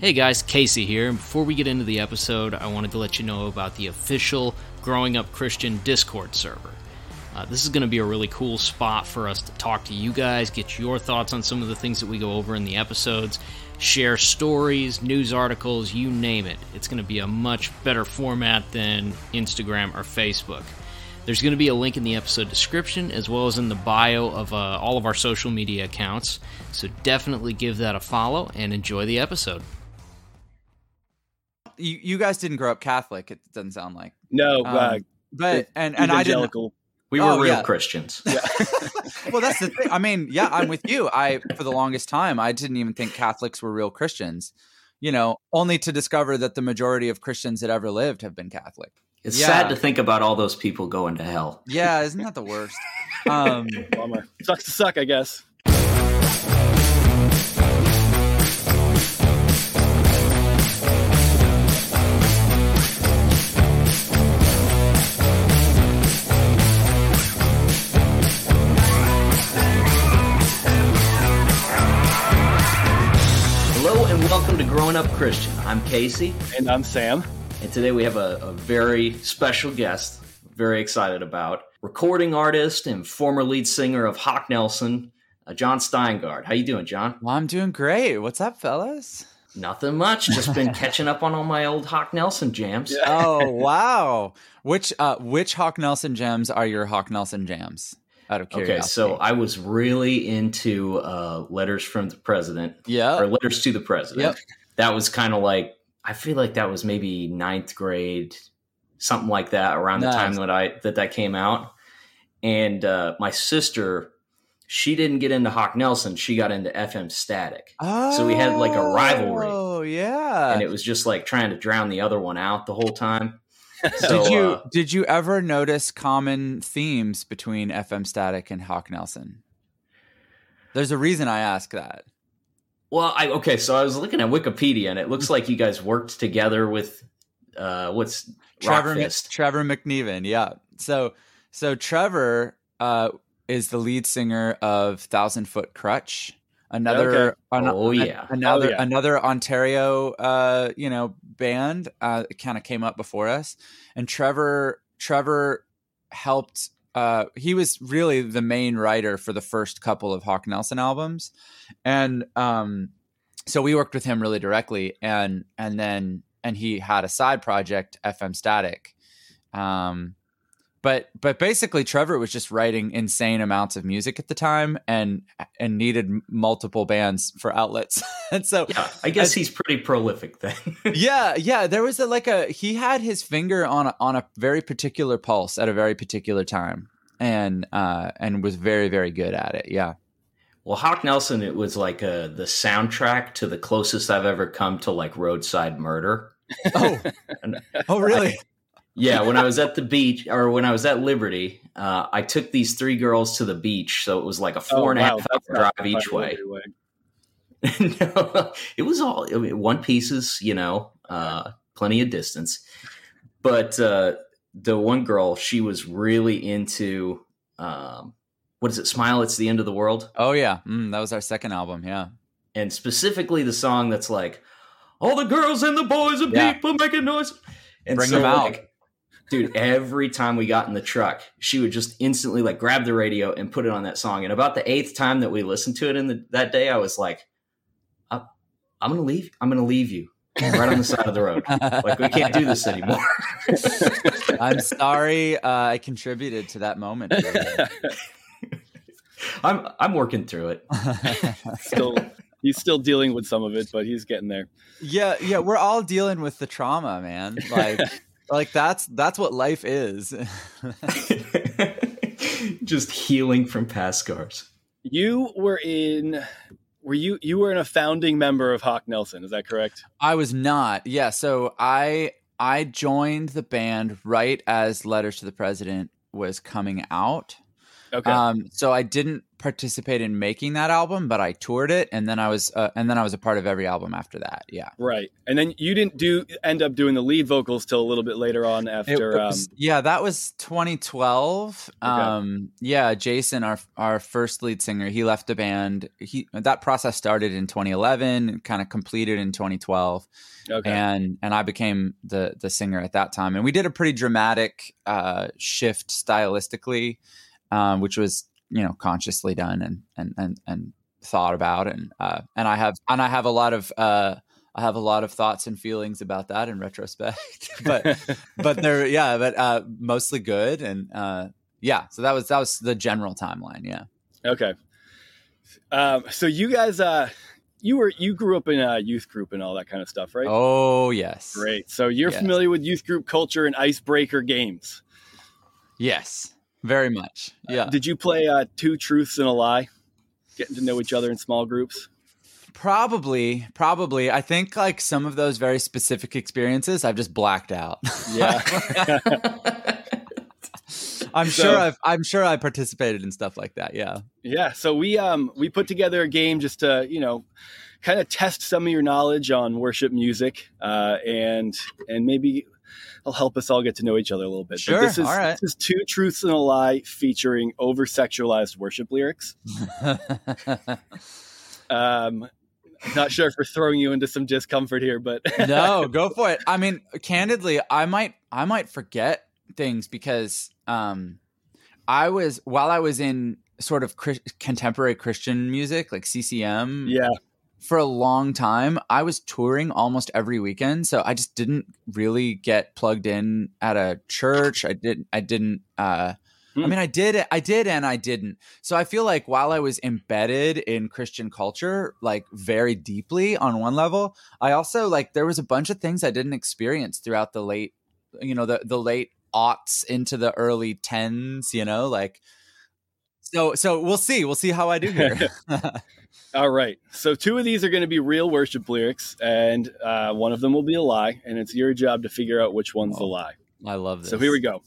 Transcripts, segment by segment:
Hey guys, Casey here. And before we get into the episode, I wanted to let you know about the official Growing Up Christian Discord server. Uh, this is going to be a really cool spot for us to talk to you guys, get your thoughts on some of the things that we go over in the episodes, share stories, news articles, you name it. It's going to be a much better format than Instagram or Facebook. There's going to be a link in the episode description as well as in the bio of uh, all of our social media accounts. So definitely give that a follow and enjoy the episode. You, you guys didn't grow up Catholic. It doesn't sound like. No, Um, uh, but and and I didn't. We were Oh, real yeah. Christians. Well, that's the thing. I mean, yeah, I'm with you. I for the longest time I didn't even think Catholics were real Christians. You know, only to discover that the majority of Christians that ever lived have been Catholic. It's Yeah. sad to think about all those people going to hell. Yeah, isn't that the worst? Um, Bummer. Sucks to suck, I guess. Growing Up Christian. I'm Casey, And I'm Sam. and today we have a, a very special guest. Very excited about recording artist and former lead singer of Hawk Nelson, uh, Jon Steingard. How you doing, Jon? well, I'm doing great. What's up, fellas? Nothing much. Just been catching up on all my old Hawk Nelson jams. Oh wow! Which uh, which Hawk Nelson jams are your Hawk Nelson jams? Out of curiosity. Okay, so I was really into uh, letters from the president yeah, or letters to the president. Yep. That was kind of like I feel like that was maybe ninth grade, something like that, around the time that I that that came out. And uh, my sister, she didn't get into Hawk Nelson; she got into FM Static, Oh, so we had, like, a rivalry. Oh yeah. and it was just like trying to drown the other one out the whole time. So, did you uh, did you ever notice common themes between FM Static and Hawk Nelson? There's a reason I ask that. Well, I okay. So I was looking at Wikipedia, and it looks like you guys worked together with uh, what's Trevor Mc- Trevor McNeven, yeah. So so Trevor uh, is the lead singer of Thousand Foot Crutch. Another, Okay. an- Oh, an- yeah. another, Oh, yeah. another Ontario, uh, you know, band. Uh, kind of came up before us, and Trevor, Trevor helped. Uh, he was really the main writer for the first couple of Hawk Nelson albums, and um, so we worked with him really directly, and and then and he had a side project, FM Static. Um, but but basically, Trevor was just writing insane amounts of music at the time, and and needed multiple bands for outlets, and so Yeah, I guess he's pretty prolific then. yeah, yeah. There was a, like a he had his finger on a, on a very particular pulse at a very particular time, and uh and was very very good at it. Yeah. Well, Hawk Nelson, it was like uh, the soundtrack to the closest I've ever come to like roadside murder. Oh, oh, really? Yeah, when I was at the beach or when I was at Liberty, uh, I took these three girls to the beach, so it was like a four and a half Oh, wow, that's hour drive each way. no, it was all I mean, one pieces, you know, uh, plenty of distance. But uh, the one girl, she was really into um, what is it? Smile, it's the end of the world. Oh yeah, mm, that was our second album. Yeah. and specifically the song that's like all the girls and the boys and Yeah. people making noise and Bring so, them out. like, dude every time we got in the truck she would just instantly like grab the radio and put it on that song and about the eighth time that we listened to it in the, that day i was like "I- i'm gonna leave i'm gonna leave you right on the side of the road like we can't do this anymore I'm sorry uh, I contributed to that moment. i'm i'm working through it still, he's still dealing with some of it, but he's getting there. yeah, yeah, we're all dealing with the trauma, man. Like like that's that's what life is. just healing from past scars You were in. Were you you were in a founding member of Hawk Nelson? Is that correct? I was not. Yeah, so I I joined the band right as Letters to the President was coming out. Okay. Um, so I didn't participate in making that album, but I toured it, and then I was uh, and then I was a part of every album after that. Yeah, right. And then you didn't do end up doing the lead vocals till a little bit later on after. was- um, yeah, that was 2012. Okay. Um, yeah, Jason, our our first lead singer, he left the band. He that process started in 2011, kind of completed in 2012. okay. and and I became the the singer at that time. And we did a pretty dramatic uh, shift stylistically, um, which was you know consciously done and and and and thought about. And uh, and I have and I have a lot of uh, I have a lot of thoughts and feelings about that in retrospect. but but they're yeah, but uh, mostly good. And uh, yeah, so that was that was the general timeline. Yeah. Okay. Um, so you guys, uh, you were you grew up in a youth group and all that kind of stuff, right? Oh yes. Great. So you're Yes. familiar with youth group culture and icebreaker games. Yes. Very much. Yeah. Did you play uh, two truths and a lie? Getting to know each other in small groups. Probably, probably. I think like some of those very specific experiences I've just blacked out. Yeah. I'm So- sure I've I'm sure I participated in stuff like that. Yeah. Yeah, so we um we put together a game just to you know kind of test some of your knowledge on worship music uh, and and maybe it'll help us all get to know each other a little bit. But Sure, this is all right. this is two truths and a lie featuring over sexualized worship lyrics. Um, not sure if we're throwing you into some discomfort here, but no, go for it. I mean, candidly, I might I might forget things because um I was while I was in sort of Chris, contemporary Christian music like CCM yeah, for a long time i was touring almost every weekend so i just didn't really get plugged in at a church i didn't i didn't uh I Hmm. mean, I did, I did, and I didn't. So I feel like while I was embedded in Christian culture, like very deeply on one level, I also like there was a bunch of things I didn't experience throughout the late, you know, the the late aughts into the early tens. You know, like so. So we'll see. We'll see how I do here. All right. So two of these are going to be real worship lyrics, and uh, one of them will be a lie, and it's your job to figure out which one's the Oh. lie. I love this. So here we go.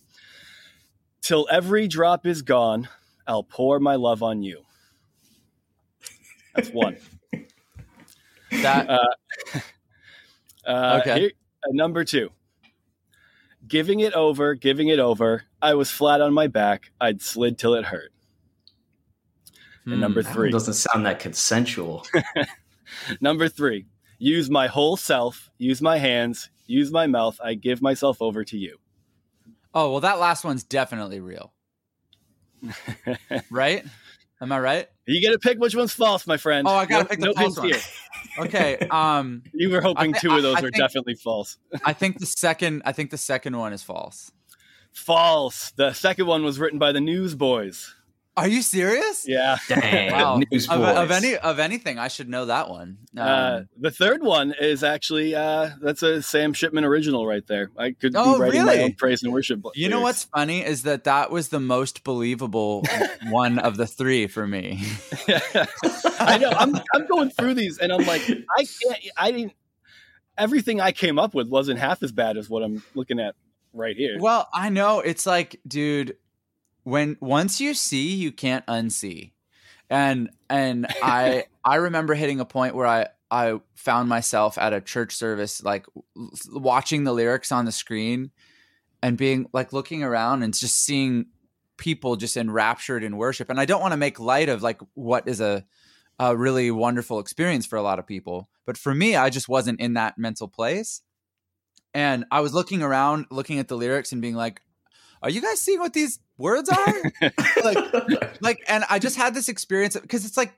Till every drop is gone, I'll pour my love on you. That's one. That Uh, Okay. here- uh, number two. Giving it over, giving it over. I was flat on my back. I'd slid till it hurt. And hmm. number three. doesn't sound that consensual. Number three. Use my whole self. Use my hands. Use my mouth. I give myself over to you. Oh well, that last one's definitely real, right? Am I right? You get to pick which one's false, my friend. Oh, I gotta No- pick the no false one. here. Okay. Um, You were hoping I thi- two of those I were think- definitely false. I think the second, I think the second one is false. False. The second one was written by the Newsboys. Are you serious? Yeah. Dang, Wow. Newsboys. Of, of any of anything, I should know that one. Um, Uh, the third one is actually uh, that's a Sam Shipman original right there. I could Oh, be writing my really? own praise and worship. you know what's funny is that that was the most believable one of the three for me. I know. I'm I'm going through these and I'm like, I can't. I didn't. Everything I came up with wasn't half as bad as what I'm looking at right here. Well, I know it's like, dude, when once you see, you can't unsee. And and I I remember hitting a point where I I found myself at a church service like l- watching the lyrics on the screen and being like looking around and just seeing people just enraptured in worship. And I don't want to make light of like what is a a really wonderful experience for a lot of people, but for me I just wasn't in that mental place and I was looking around, looking at the lyrics, and being like, "Are you guys seeing what these words are?" like, like, and I just had this experience because it's like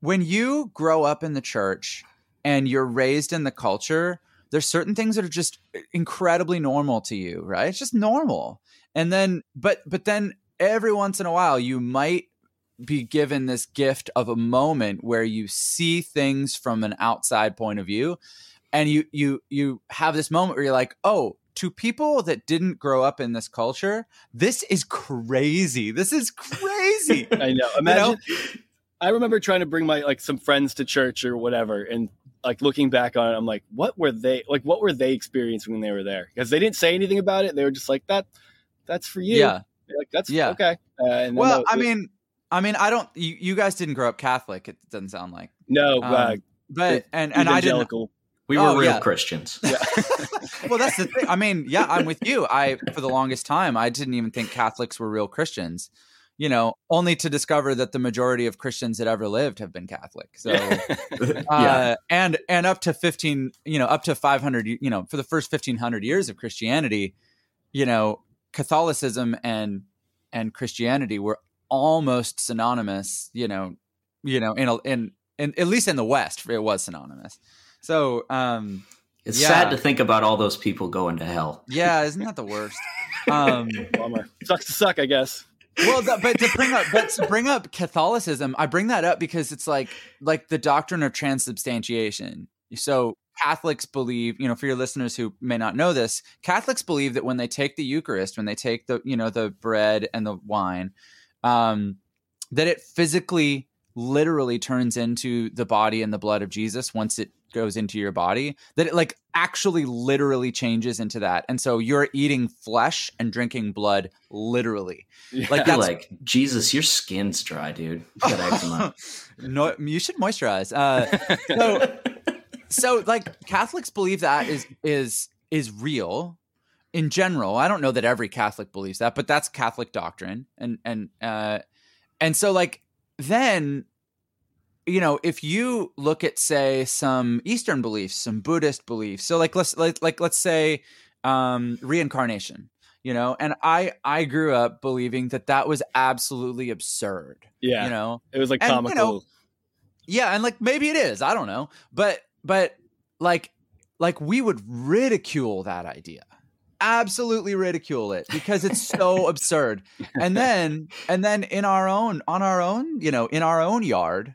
when you grow up in the church and you're raised in the culture. There's certain things that are just uh, incredibly normal to you, right? It's just normal, and then, but, but then every once in a while, you might be given this gift of a moment where you see things from an outside point of view and you you you have this moment where you're like oh to people that didn't grow up in this culture this is crazy this is crazy I know. Imagine. I remember trying to bring my like some friends to church or whatever, and like looking back on it, I'm like, what were they like? What were they experiencing when they were there? Because they didn't say anything about it. They were just like that. That's for you. yeah Like, that's Yeah. okay. Uh, and Well, I mean, I mean, I don't. You, you guys didn't grow up Catholic. It doesn't sound like. no, uh, Um, but and and I didn't. We were Oh, real yeah. Christians. well, that's the thing. I mean, yeah, I'm with you. I for the longest time I didn't even think Catholics were real Christians. You know, only to discover that the majority of Christians that ever lived have been Catholic. So, yeah. uh, and and up to 15, you know, up to 500, you know, for the first 1500 years of Christianity, you know, Catholicism and and Christianity were almost synonymous, you know, you know, in a, in in at least in the West, it was synonymous. So, um It's Yeah. sad to think about all those people going to hell. yeah, isn't that the worst? Um Bummer. Sucks to suck, I guess. well, th- but to bring up, but to bring up Catholicism, I bring that up because it's like like the doctrine of transubstantiation. So Catholics believe, you know, for your listeners who may not know this, Catholics believe that when they take the Eucharist, when they take the, you know, the bread and the wine, um, that it physically, literally turns into the body and the blood of Jesus once it goes into your body. That it like actually literally changes into that, and so you're eating flesh and drinking blood literally. Like that's like, Jesus, your skin's dry, dude. You got eczema. no, you should moisturize. Uh, so, so like Catholics believe that is is is real in general. I don't know that every Catholic believes that, but that's Catholic doctrine, and and uh, and so like then you know if you look at say some eastern beliefs some buddhist beliefs so like let's like, like let's say um reincarnation you know and i i grew up believing that that was absolutely absurd yeah, you know? It was like And, you comical. know, yeah and like maybe it is i don't know but but like like we would ridicule that idea absolutely ridicule it because it's so absurd. And then and then in our own on our own you know in our own yard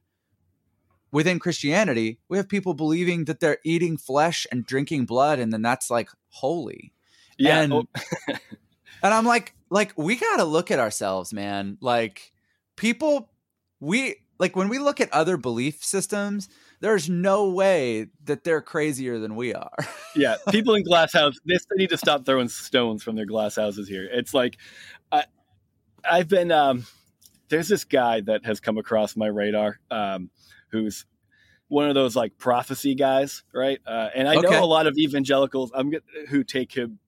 within christianity we have people believing that they're eating flesh and drinking blood and then that's like holy. Yeah, and- oh, and I'm like, like we got to look at ourselves, man. Like people, we like when we look at other belief systems, there's no way that they're crazier than we are. yeah. People in glass house, they need to stop throwing stones from their glass houses here. It's like, I, I've been. Um, there's this guy that has come across my radar, um, who's one of those like prophecy guys, right? Uh, and I Okay. know a lot of evangelicals I'm who take him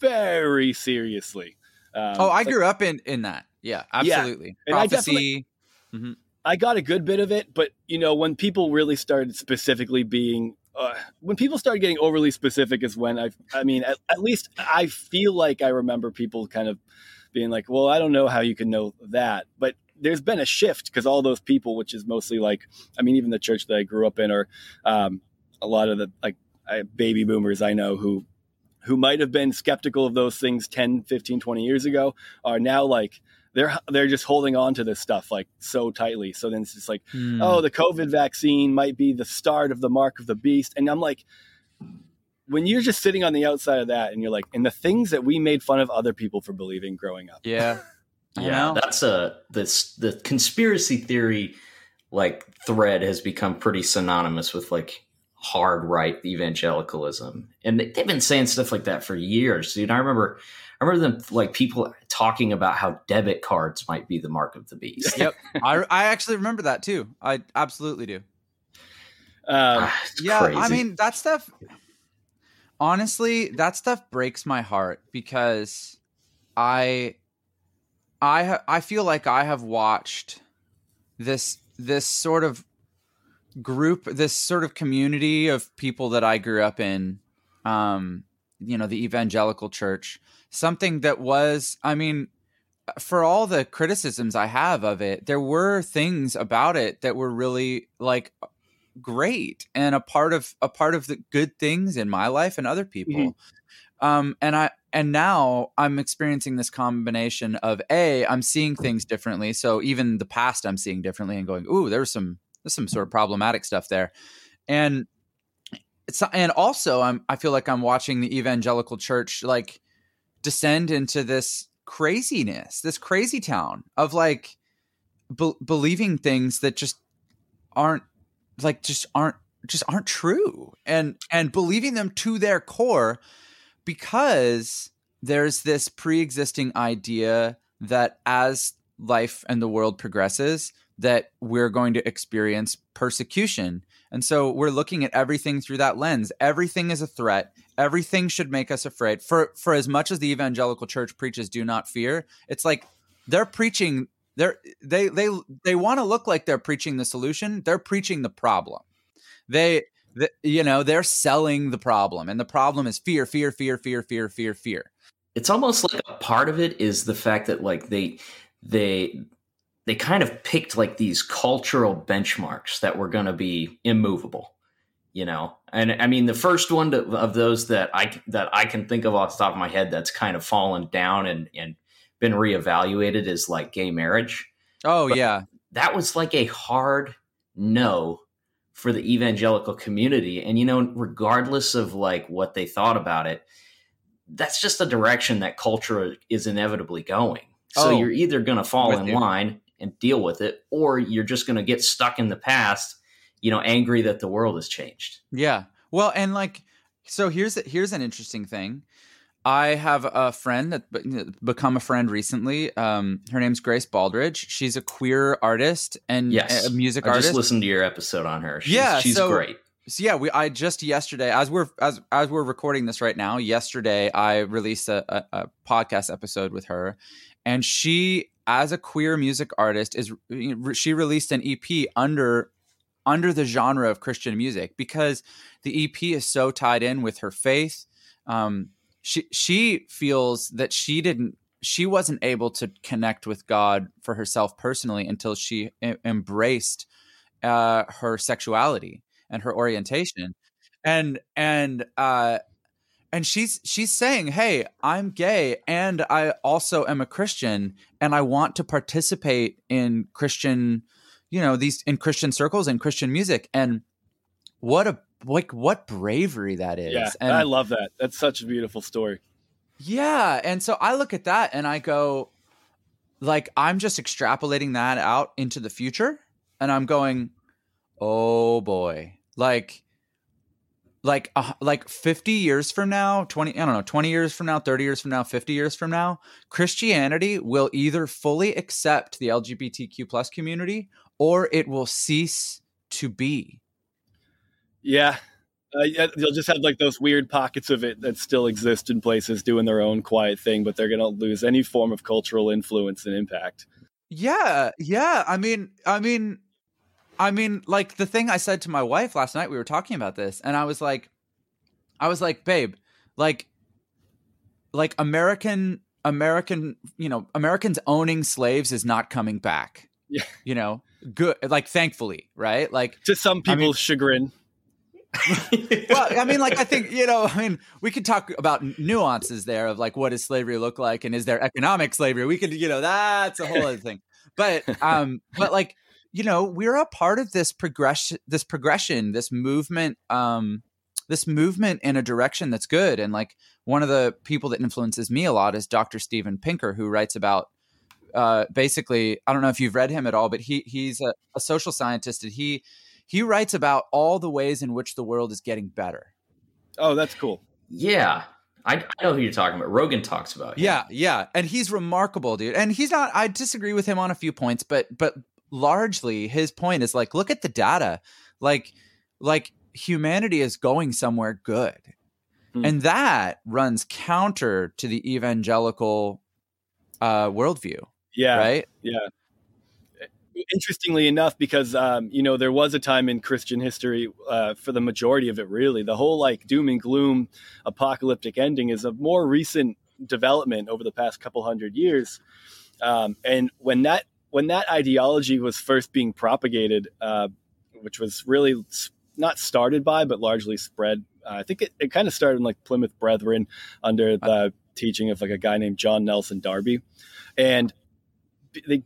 very seriously. Um, oh, I like, grew up in in that. Yeah, Yeah. absolutely. I Prophecy. I got a good bit of it, but you know, when people really started specifically being, uh, when people started getting overly specific, is when I, I mean, at, at least I feel like I remember people kind of being like, "Well, I don't know how you can know that," but there's been a shift because all those people, which is mostly like, I mean, even the church that I grew up in, or um, a lot of the like I, baby boomers I know who who might have been skeptical of those things 10 15 20 years ago are now like they're they're just holding on to this stuff like so tightly so then it's just like Hmm. oh the covid vaccine might be the start of the mark of the beast and i'm like when you're just sitting on the outside of that and you're like and the things that we made fun of other people for believing growing up yeah. Yeah, know. that's a this the conspiracy theory like thread has become pretty synonymous with like hard right evangelicalism, and they, they've been saying stuff like that for years, dude. I remember, I remember them like people talking about how debit cards might be the mark of the beast. Yep. I I actually remember that too. I absolutely do. um, Ah, it's yeah i mean that stuff honestly that stuff breaks my heart because i i i feel like i have watched this this sort of group this sort of community of people that i grew up in um you know the evangelical church something that was i mean for all the criticisms i have of it there were things about it that were really like great and a part of a part of the good things in my life and other people. Um and i and now i'm experiencing this combination of a i'm seeing things differently. So even the past i'm seeing differently and going ooh there's some there's some sort of problematic stuff there. And it's and also i'm i feel like i'm watching the evangelical church like descend into this craziness this crazy town of like be- believing things that just aren't like just aren't just aren't true and and believing them to their core because there's this pre-existing idea that as life and the world progresses, that we're going to experience persecution. And so we're looking at everything through that lens. Everything is a threat. Everything should make us afraid. For for as much as the evangelical church preaches do not fear, it's like they're preaching they're they they they want to look like they're preaching the solution. They're preaching the problem. They the, you know, they're selling the problem and the problem is fear, fear, fear, fear, fear, fear, fear. It's almost like a part of it is the fact that like they they they kind of picked like these cultural benchmarks that were going to be immovable you know? And i mean the first one to, of those that i that i can think of off the top of my head that's kind of fallen down and and been reevaluated is like gay marriage. Oh but yeah. that was like a hard no for the evangelical community. And you know regardless of like what they thought about it that's just a direction that culture is inevitably going. So oh, you're either going to fall in you. line and deal with it, or you're just going to get stuck in the past, you know, angry that the world has changed. Yeah. Well, and like, so here's here's an interesting thing. I have a friend that become a friend recently. Um, her name's Grace Baldridge. She's a queer artist and yes. a music artist. I artist. Just listened to your episode on her. She's, yeah, she's so, great. So yeah, we I just yesterday as we're as as we're recording this right now. Yesterday, I released a, a, a podcast episode with her, and she as a queer music artist is she released an EP under under the genre of Christian music because the EP is so tied in with her faith. Um, she she feels that she didn't she wasn't able to connect with God for herself personally until she e- embraced uh, her sexuality and her orientation, and and uh, and she's she's saying hey i'm gay and i also am a christian and i want to participate in christian you know these in christian circles and christian music and what a like what bravery that is. Yeah and i love that. That's such a beautiful story. Yeah and so i look at that and i go like i'm just extrapolating that out into the future and i'm going oh boy. Like like uh, like 50 years from now 20 i don't know 20 years from now 30 years from now 50 years from now christianity will either fully accept the lgbtq plus community or it will cease to be. Yeah. Uh, you'll just have like those weird pockets of it that still exist in places doing their own quiet thing but they're going to lose any form of cultural influence and impact. Yeah yeah. I mean i mean I mean, like the thing I said to my wife last night, we were talking about this, and I was like, I was like, babe, like, like American, American, you know, Americans owning slaves is not coming back. Yeah. You know, good, like, thankfully, right? Like, to some people's I mean, chagrin. well, I mean, like, I think, you know, I mean, we could talk about nuances there of like, what does slavery look like? And is there economic slavery? We could, you know, that's a whole other thing. But, um, but like, you know we're a part of this progression this progression this movement um this movement in a direction that's good and like one of the people that influences me a lot is dr steven pinker who writes about uh basically i don't know if you've read him at all but he he's a, a social scientist and he he writes about all the ways in which the world is getting better oh that's cool yeah I, I know who you're talking about. Rogan talks about. Yeah. yeah, yeah, and he's remarkable, dude. And he's not. I disagree with him on a few points, but but largely his point is like look at the data like like humanity is going somewhere good hmm. and that runs counter to the evangelical uh worldview yeah. Right? Yeah. Interestingly enough because um, you know there was a time in christian history uh, for the majority of it really the whole like doom and gloom apocalyptic ending is a more recent development over the past couple hundred years. Um, and when that when that ideology was first being propagated, uh, which was really not started by, but largely spread, uh, I think it, it kind of started in like Plymouth Brethren under the teaching of like a guy named John Nelson Darby. And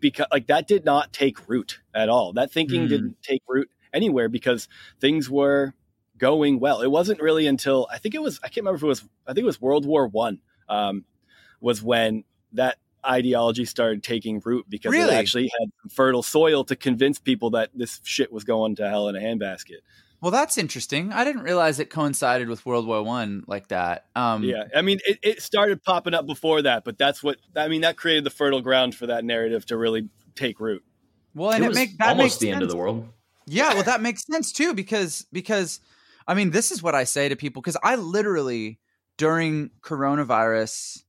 because like that did not take root at all. That thinking mm. didn't take root anywhere because things were going well. It wasn't really until I think it was I can't remember if it was I think it was World War One um, was when that ideology started taking root because really? it actually had fertile soil to convince people that this shit was going to hell in a handbasket. Well, that's interesting. I didn't realize it coincided with World War One like that. Um, Yeah, I mean, it, it started popping up before that, but that's what I mean. That created the fertile ground for that narrative to really take root. Well, and it it, was make that almost makes the end of the world. Yeah, well, that makes sense too because because I mean, this is what I say to people because I literally during coronavirus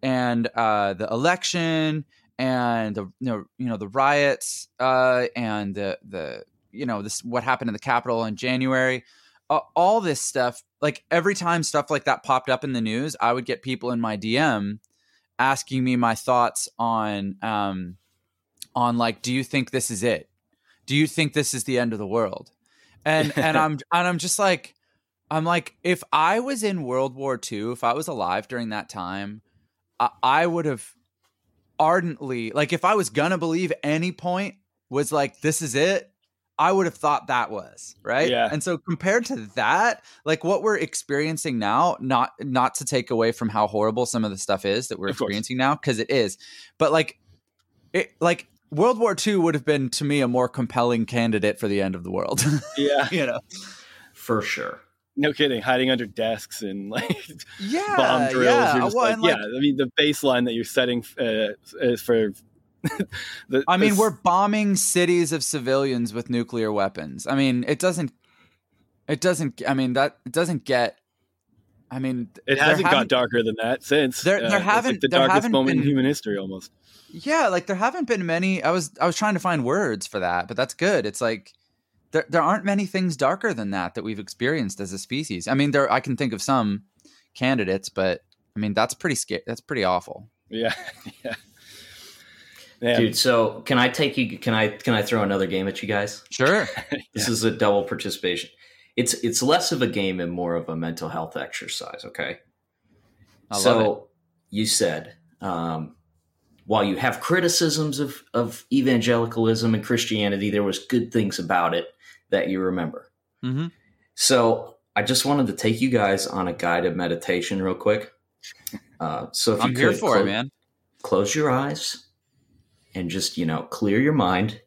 and uh, the election and the you know you know the riots uh, and the the you know this what happened in the Capitol in January, uh, all this stuff. Like every time stuff like that popped up in the news, I would get people in my DM asking me my thoughts on um, on like, do you think this is it? Do you think this is the end of the world? And and I'm and I'm just like, I'm like, if I was in World War II, if I was alive during that time, I, I would have ardently like if I was gonna believe any point was like this is it, I would have thought that was right. Yeah. And so compared to that, like what we're experiencing now, not not to take away from how horrible some of the stuff is that we're Of course. experiencing now, because it is, but like it like World War II would have been to me a more compelling candidate for the end of the world. Yeah, you know. For sure. no kidding. Hiding under desks and like Yeah. bomb drills. yeah. Well, like, like, yeah, I mean, the baseline that you're setting uh, is for. the, I mean, we're bombing cities of civilians with nuclear weapons. I mean, it doesn't. It doesn't. I mean that it doesn't get. I mean, It hasn't got darker than that since. There- there uh, like haven't- the there darkest moment in human history, almost. Yeah, like there haven't been many. I was I was trying to find words for that, but that's good. It's like there there aren't many things darker than that that we've experienced as a species. I mean, there I can think of some candidates, but I mean that's pretty scary. That's pretty awful. Yeah, yeah. Man, Dude, so can I take you can I can I throw another game at you guys? Sure. This is a double participation. It's it's less of a game and more of a mental health exercise, okay? I love so you said um, while you have criticisms of, of evangelicalism and Christianity, there was good things about it that you remember. hmm So I just wanted to take you guys on a guided meditation real quick. Uh, so if I'm you here could for clo- it, man. close your eyes and just you know clear your mind.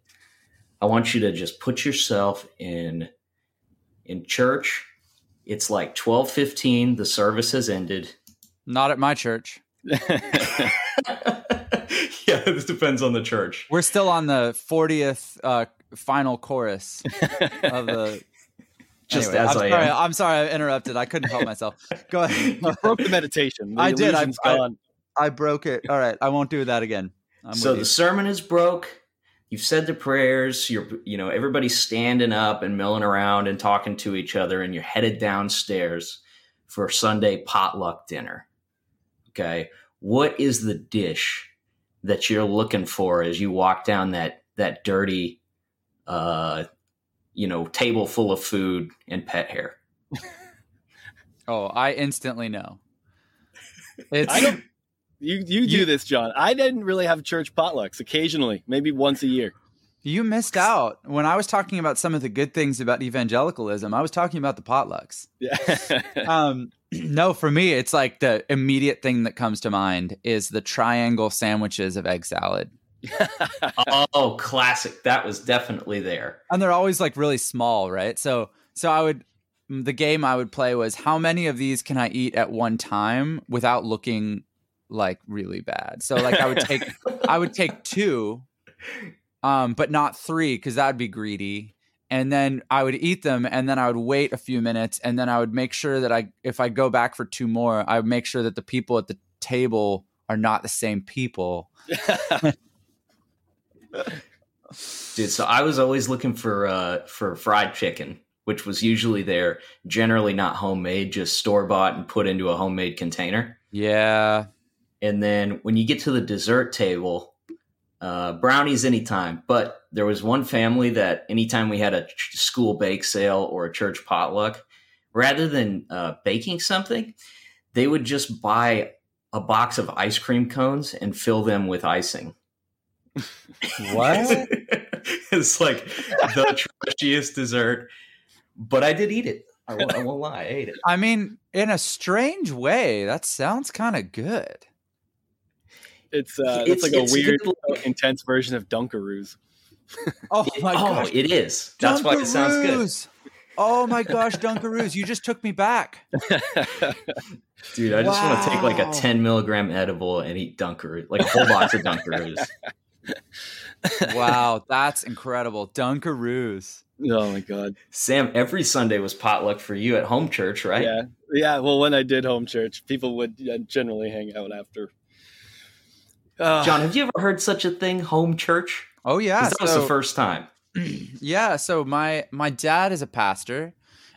I want you to just put yourself in in church. It's like twelve fifteen. The service has ended. Not at my church. yeah, this depends on the church. We're still on the 40th uh, final chorus of the. Just Anyway, as I'm I sorry, am. I'm sorry, I interrupted. I couldn't help myself. Go ahead. you broke the meditation. The I did. I- illusion's I- I broke it. All right, I won't do that again. I'm so the sermon is broke. You've said the prayers. You're, you know, everybody's standing up and milling around and talking to each other, and you're headed downstairs for Sunday potluck dinner. Okay, what is the dish that you're looking for as you walk down that that dirty, uh, you know, table full of food and pet hair? Oh, I instantly know. It's I don't. You you do You- this, Jon. I didn't really have church potlucks. Occasionally, maybe once a year. you missed out when I was talking about some of the good things about evangelicalism. I was talking about the potlucks. Yeah. Um, no, for me, it's like the immediate thing that comes to mind is the triangle sandwiches of egg salad, oh, classic! That was definitely there. and they're always like really small, right? So, so I would the game I would play was how many of these can I eat at one time without looking like really bad. So, like I would take I would take two, um, but not three because that would be greedy. And then I would eat them, and then I would wait a few minutes, and then I would make sure that I, if I go back for two more, I would make sure that the people at the table are not the same people. Dude, so I was always looking for uh for fried chicken, which was usually there, generally not homemade, just store bought and put into a homemade container. Yeah, And then when you get to the dessert table, uh, brownies anytime. But there was one family that anytime we had a ch- school bake sale or a church potluck, rather than uh, baking something, they would just buy a box of ice cream cones and fill them with icing. What? it's like the trashiest dessert, but I did eat it. I won't, I won't lie, I ate it. I mean, in a strange way, that sounds kind of good. It's uh, It's- it's like a weird, like- intense version of Dunkaroos. Oh It- my oh, gosh, it is. That's why it sounds good. Dunkaroos! Oh my gosh, Dunkaroos, you just took me back. Dude, I just want to take like a 10 milligram edible and eat Dunkaroos, like a whole box of Dunkaroos. Wow, that's incredible. Dunkaroos. oh my god. Sam, every Sunday was potluck for you at home church, right? Yeah, yeah. Well, when I did home church, people would uh, generally hang out after. Uh, Jon, have you ever heard such a thing, home church? Oh yeah. that was the first time. yeah so my my dad is a pastor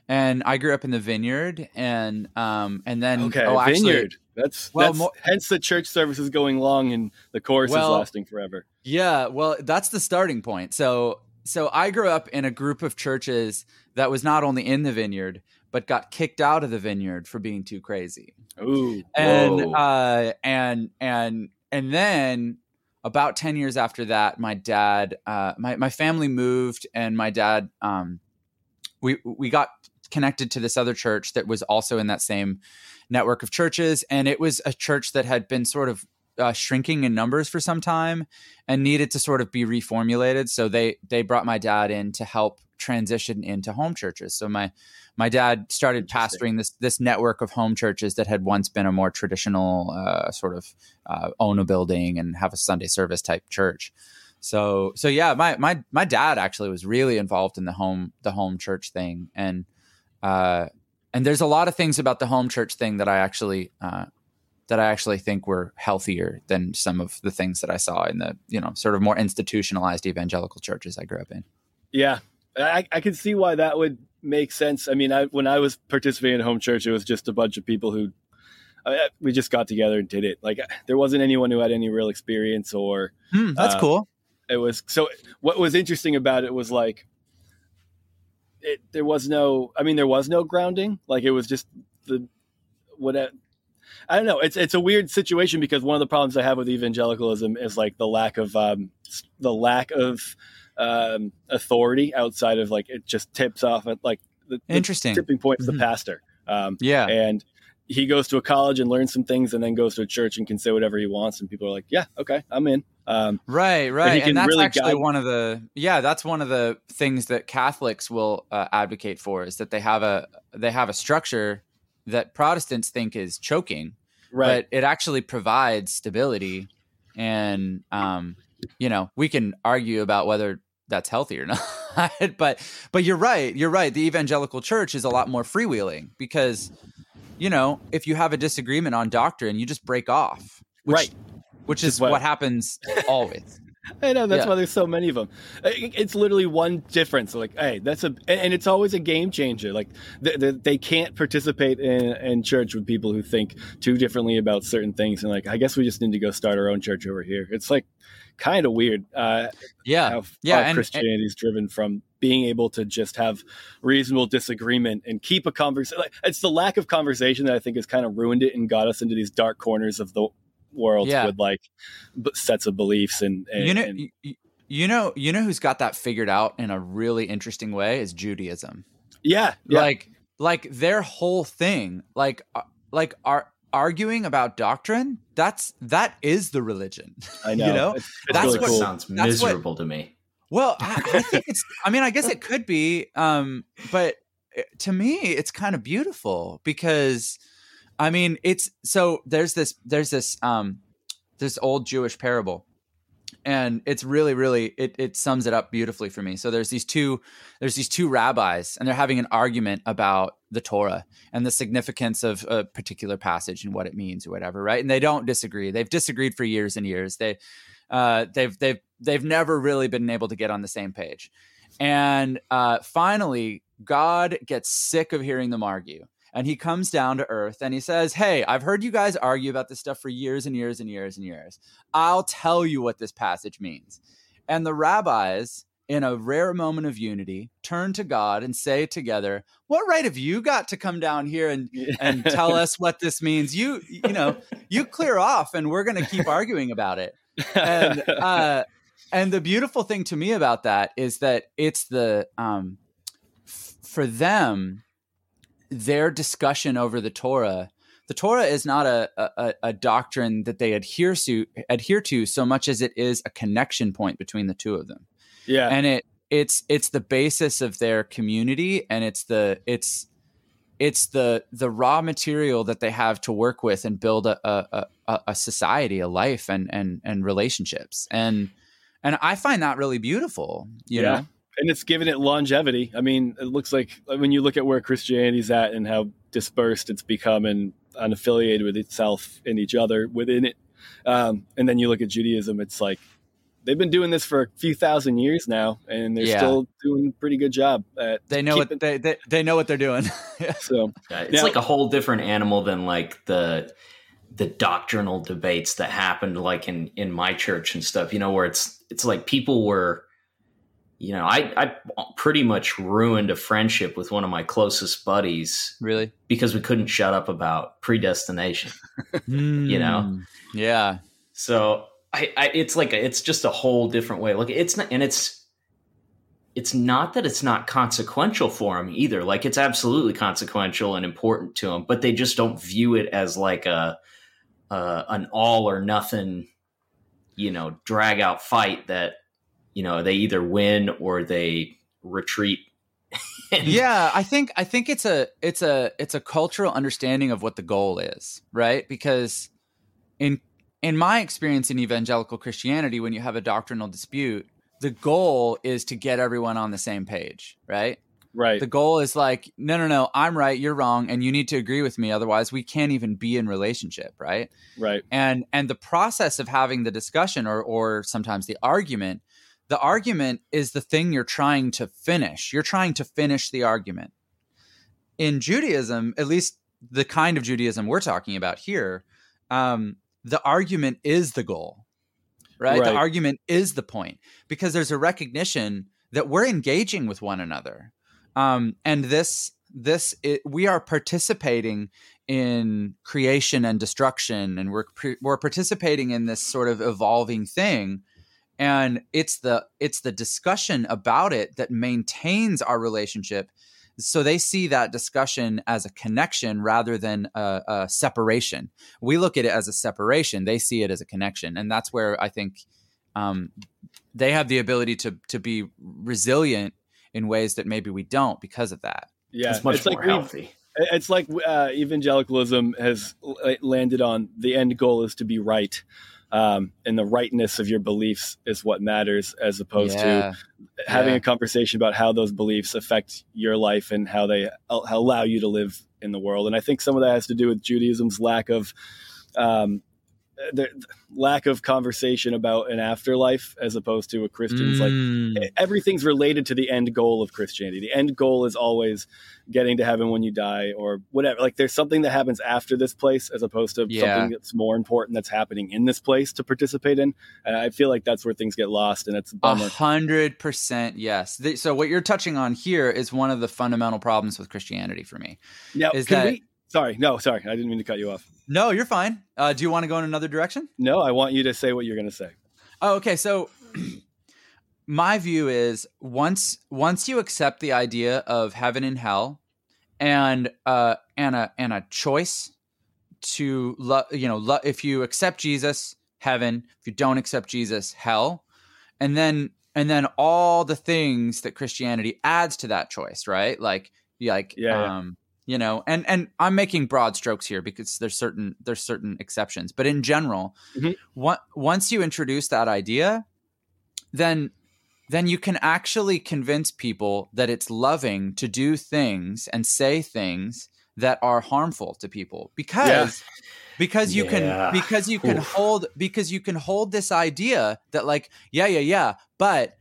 and i grew up in the vineyard and um and then okay, oh, actually- vineyard. That's Well, that's mo- hence the church service is going long and the chorus Well- is lasting forever. yeah well that's the starting point so so i grew up in a group of churches that was not only in the vineyard but got kicked out of the vineyard for being too crazy Ooh, and Whoa. uh and and and then about 10 years after that my dad uh my, my family moved and my dad um we we got connected to this other church that was also in that same network of churches. And it was a church that had been sort of uh, shrinking in numbers for some time and needed to sort of be reformulated. So they they brought my dad in to help transition into home churches. So my my dad started pastoring this this network of home churches that had once been a more traditional uh, sort of uh, own a building and have a Sunday service type church. So so yeah, my my my dad actually was really involved in the home the home church thing, and uh, and there's a lot of things about the home church thing that I actually uh, that I actually think were healthier than some of the things that I saw in the you know sort of more institutionalized evangelical churches I grew up in. yeah. I, I can see why that would make sense. I mean, I, when I was participating in home church, it was just a bunch of people who I, we just got together and did it. Like there wasn't anyone who had any real experience or Hmm, that's Uh, cool. it was so what was interesting about it was like it there was no i mean there was no grounding like it was just the what I, don't know it's it's a weird situation because one of the problems i have with evangelicalism is like the lack of um the lack of um authority outside of like it just tips off at like the, the Interesting. tipping point is Mhm. the pastor um Yeah. and he goes to a college and learns some things and then goes to a church and can say whatever he wants and people are like yeah okay i'm in um Right, right, and that's really actually guide- one of the yeah, that's one of the things that Catholics will uh, advocate for is that they have a they have a structure that Protestants think is choking, right but it actually provides stability, and um, you know we can argue about whether that's healthy or not, but but you're right, you're right. The evangelical church is a lot more freewheeling because you know if you have a disagreement on doctrine, you just break off, which, Right. Which is what- what happens always. I know that's Yeah. why there's so many of them. It's literally one difference. Like, hey, that's a, and it's always a game changer. Like, they, they, they can't participate in, in church with people who think too differently about certain things. And like, I guess we just need to go start our own church over here. It's like kind of weird. Uh, Yeah, how yeah, how and- Christianity is driven from being able to just have reasonable disagreement and keep a conversation. Like, it's the lack of conversation that I think has kind of ruined it and got us into these dark corners of the world Yeah. with like b- sets of beliefs and, and you know and- you, you know you know who's got that figured out in a really interesting way is Judaism. yeah, yeah. Like like their whole thing like uh, like are arguing about doctrine that's that is the religion. I know. you know? It's, it's That's really that what- cool. sounds That's what- miserable to me. Well, I, I think it's I mean I guess it could be um but uh, to me it's kind of beautiful because I mean it's so there's this there's this um this old Jewish parable. And it's really really it, it sums it up beautifully for me. So there's these two there's these two rabbis and they're having an argument about the torah and the significance of a particular passage and what it means or whatever right? And they don't disagree. They've disagreed for years and years. They uh, they've they've they've never really been able to get on the same page. And uh, finally god gets sick of hearing them argue and he comes down to earth and he says hey i've heard you guys argue about this stuff for years and years and years and years I'll tell you what this passage means. And the rabbis, in a rare moment of unity, turn to God and say together, What right have you got to come down here and, and tell us what this means? You, you know, you clear off and we're going to keep arguing about it. And, uh, and the beautiful thing to me about that is that it's the, um, f- for them, their discussion over the Torah the Torah is not a, a, a doctrine that they adhere to adhere to so much as it is a connection point between the two of them. yeah. And it it's it's the basis of their community and it's the it's it's the the raw material that they have to work with and build a a, a, a society a life and and and relationships and and i find that really beautiful you Yeah. know and it's given it longevity. I mean, it looks like when you look at where Christianity's at and how dispersed it's become and unaffiliated with itself and each other within it, um, and then you look at Judaism, it's like they've been doing this for a few thousand years now, and they're Yeah. still doing a pretty good job at they know keeping- what they, they they know what they're doing So Yeah, it's Now- like a whole different animal than like the the doctrinal debates that happened like in in my church and stuff. You know, where it's it's like people were, you know, I I pretty much ruined a friendship with one of my closest buddies really because we couldn't shut up about predestination. You know? Hmm. yeah So I, I it's like a, it's just a whole different way. Look, it's not, and it's it's not that it's not consequential for him either. Like it's absolutely consequential and important to him, but they just don't view it as like a uh, an all or nothing, you know, drag out fight that you know they either win or they retreat. Yeah i think i think it's a it's a it's a cultural understanding of what the goal is right? Because in in my experience in evangelical christianity when you have a doctrinal dispute the goal is to get everyone on the same page right? Right, the goal is like no no no i'm right you're wrong and you need to agree with me otherwise we can't even be in relationship right? Right, and and the process of having the discussion or or sometimes the argument the argument is the thing you're trying to finish. You're trying to finish the argument. In judaism at least the kind of judaism we're talking about here um, the argument is the goal right? the argument is the point because there's a recognition that we're engaging with one another. Um, and this this it, we are participating in creation and destruction and we're we're participating in this sort of evolving thing and it's the it's the discussion about it that maintains our relationship. So they see that discussion as a connection rather than a, a separation. We look at it as a separation. They see it as a connection. And that's where i think um, they have the ability to to be resilient in ways that maybe we don't because of that. Yeah. it's much it's more like healthy. it's like uh, evangelicalism has landed on the end goal is to be right um, and the rightness of your beliefs is what matters as opposed to having Yeah. a conversation about how those beliefs affect your life and how they al- allow you to live in the world and i think some of that has to do with judaism's lack of um, the lack of conversation about an afterlife as opposed to a christian's like Mm. everything's related to the end goal of Christianity. The end goal is always getting to heaven when you die or whatever. Like there's something that happens after this place as opposed to Yeah. something that's more important that's happening in this place to participate in. And I feel like that's where things get lost and it's a bummer. hundred percent, yes. So what you're touching on here is one of the fundamental problems with Christianity for me. Yeah, is that- we Sorry, no, sorry. I didn't mean to cut you off. No, you're fine. Uh, do you want to go in another direction? No, I want you to say what you're going to say. Oh, okay. So my view is once once you accept the idea of heaven and hell, and uh, and a and a choice to love, you know, lo- if you accept Jesus, heaven. If you don't accept Jesus, hell. And then and then all the things that Christianity adds to that choice, right? Like like Yeah, yeah. You know, and and I'm making broad strokes here because there's certain there's certain exceptions, but in general, Mhm. on- once you introduce that idea, then then you can actually convince people that it's loving to do things and say things that are harmful to people because because you Yeah. can because you can Oof. hold because you can hold this idea that like yeah yeah yeah but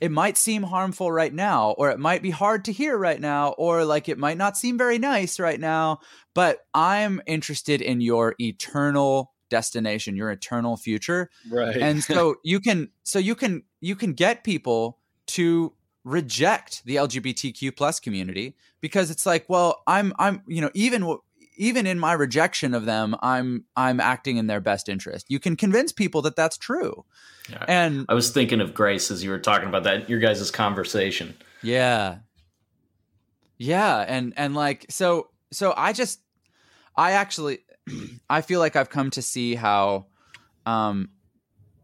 it might seem harmful right now or it might be hard to hear right now or like it might not seem very nice right now but i'm interested in your eternal destination your eternal future Right. and so you can so you can you can get people to reject the lgbtq plus community because it's like well i'm i'm you know even even in my rejection of them i'm i'm acting in their best interest you can convince people that that's true Yeah. and I was thinking of Grace as you were talking about that, your guys' conversation. Yeah. Yeah, and and like so so I just I actually I feel like I've come to see how um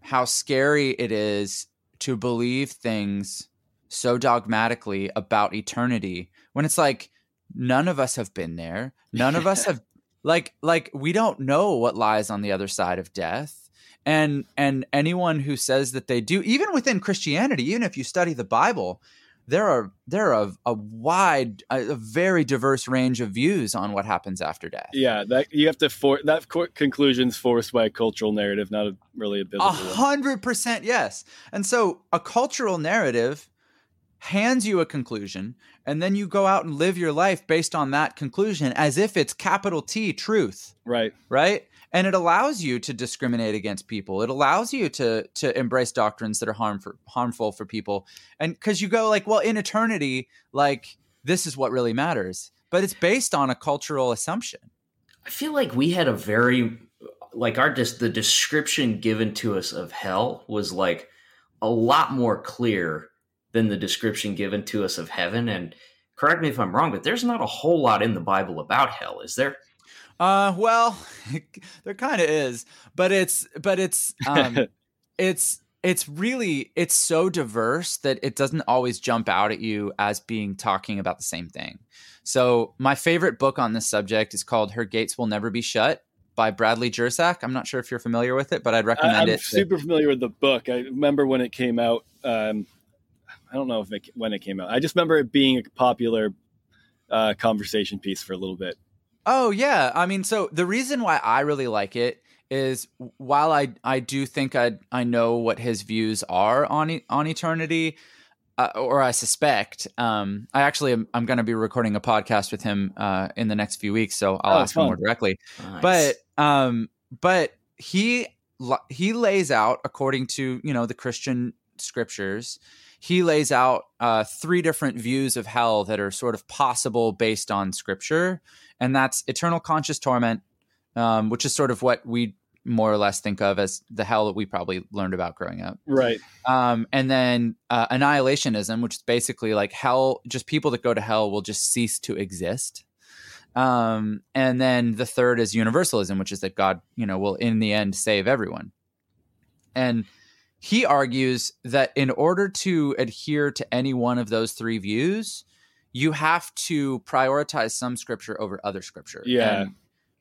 how scary it is to believe things so dogmatically about eternity when it's like none of us have been there. None of us have like like we don't know what lies on the other side of death. And and anyone who says that they do, even within Christianity, even if you study the Bible, there are there are a, a wide, a, a, very diverse range of views on what happens after death. Yeah, that you have to for that co- conclusion's forced by a cultural narrative, not a, really a biblical. A hundred percent, yes. And so a cultural narrative hands you a conclusion, and then you go out and live your life based on that conclusion as if it's capital T truth. Right. Right. And it allows you to discriminate against people. It allows you to to embrace doctrines that are harm for, harmful for people. And because you go like, well, in eternity, like this is what really matters. But it's based on a cultural assumption. I feel like we had a very like our just the description given to us of hell was like a lot more clear than the description given to us of heaven. And correct me if I'm wrong, but there's not a whole lot in the Bible about hell, is there? Uh, well, there kind of is, but it's but it's um, it's it's really it's so diverse that it doesn't always jump out at you as being talking about the same thing. So my favorite book on this subject is called "Her Gates Will Never Be Shut." by Bradley Jersak. I'm not sure if you're familiar with it, but I'd recommend I'm it. I'm super familiar with the book. I remember when it came out. Um, I don't know if it, when it came out. I just remember it being a popular uh, conversation piece for a little bit. Oh yeah, I mean, so the reason why I really like it is while I I do think I I know what his views are on on eternity, uh, or I suspect. Um, I actually am, I'm going to be recording a podcast with him uh, in the next few weeks, so I'll Oh, ask him more directly. Nice. But um, but he he lays out according to you know the Christian scriptures. He lays out uh, three different views of hell that are sort of possible based on scripture, and that's eternal conscious torment, um, which is sort of what we more or less think of as the hell that we probably learned about growing up. Right. Um, and then uh, annihilationism, which is basically like hell, just people that go to hell will just cease to exist. Um, and then the third is universalism, which is that God, you know, will in the end save everyone. And he argues that in order to adhere to any one of those three views, you have to prioritize some scripture over other scripture. Yeah. And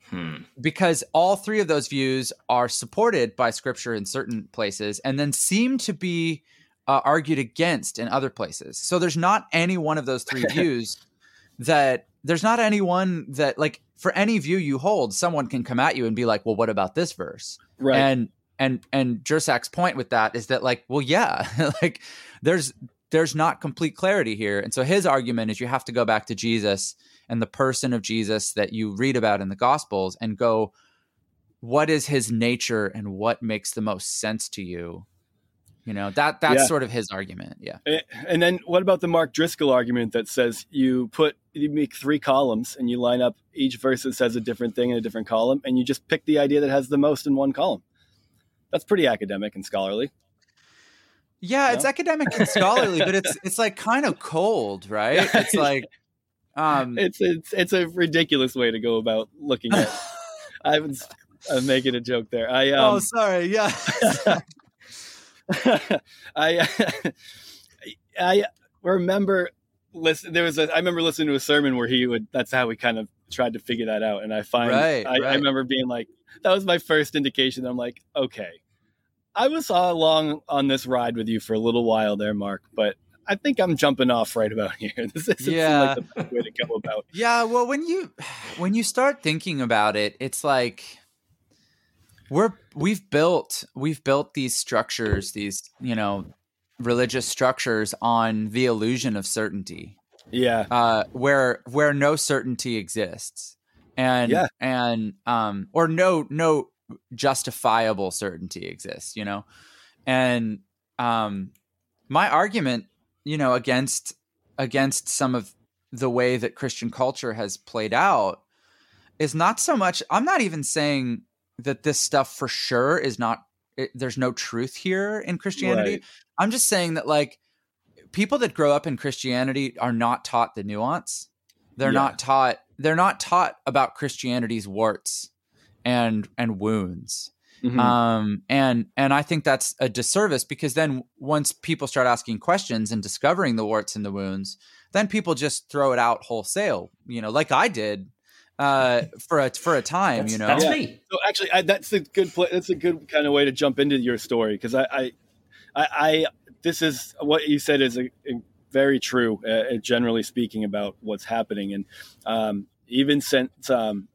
Hmm. because all three of those views are supported by scripture in certain places and then seem to be uh, argued against in other places. So there's not any one of those three views that there's not any one that like for any view you hold, someone can come at you and be like, "Well, what about this verse?" Right. And and and Jersak's point with that is that like, well, yeah, like there's there's not complete clarity here. And so his argument is you have to go back to Jesus and the person of Jesus that you read about in the Gospels and go, what is his nature and what makes the most sense to you? You know, that that's Yeah. sort of his argument. Yeah. And then what about the Mark Driscoll argument that says you put you make three columns and you line up each verse that says a different thing in a different column and you just pick the idea that has the most in one column. That's pretty academic and scholarly. Yeah, it's academic and scholarly, but it's it's like kind of cold, right? It's like um It's it's it's a ridiculous way to go about looking at. I was I'm making a joke there. I Oh, um, sorry. Yeah. I I remember listen. There was a I remember listening to a sermon where he would. That's how we kind of tried to figure that out. And I find Right, I, I remember being like, that was my first indication. I'm like, okay, I was along on this ride with you for a little while there, Mark, but. I think I'm jumping off right about here. This isn't Yeah. like the best way to go about. Yeah, well, when you when you start thinking about it, it's like we're we've built we've built these structures, these you know religious structures on the illusion of certainty, Yeah, uh, where where no certainty exists, and Yeah. and um or no no justifiable certainty exists, you know, and um my argument, you know, against against some of the way that Christian culture has played out is not so much I'm not even saying that this stuff for sure is not it, there's no truth here in Christianity. Right. I'm just saying that like people that grow up in Christianity are not taught the nuance. They're Yeah. not taught they're not taught about Christianity's warts and and wounds. Mhm. um and and i think that's a disservice because then once people start asking questions and discovering the warts and the wounds then people just throw it out wholesale you know like i did uh for a for a time That's, you know that's Yeah. me. So actually, I, that's a good pla That's a good kind of way to jump into your story because I, I, I, I, this is what you said is a, a very true, uh, generally speaking, about what's happening, and um, even since. Um,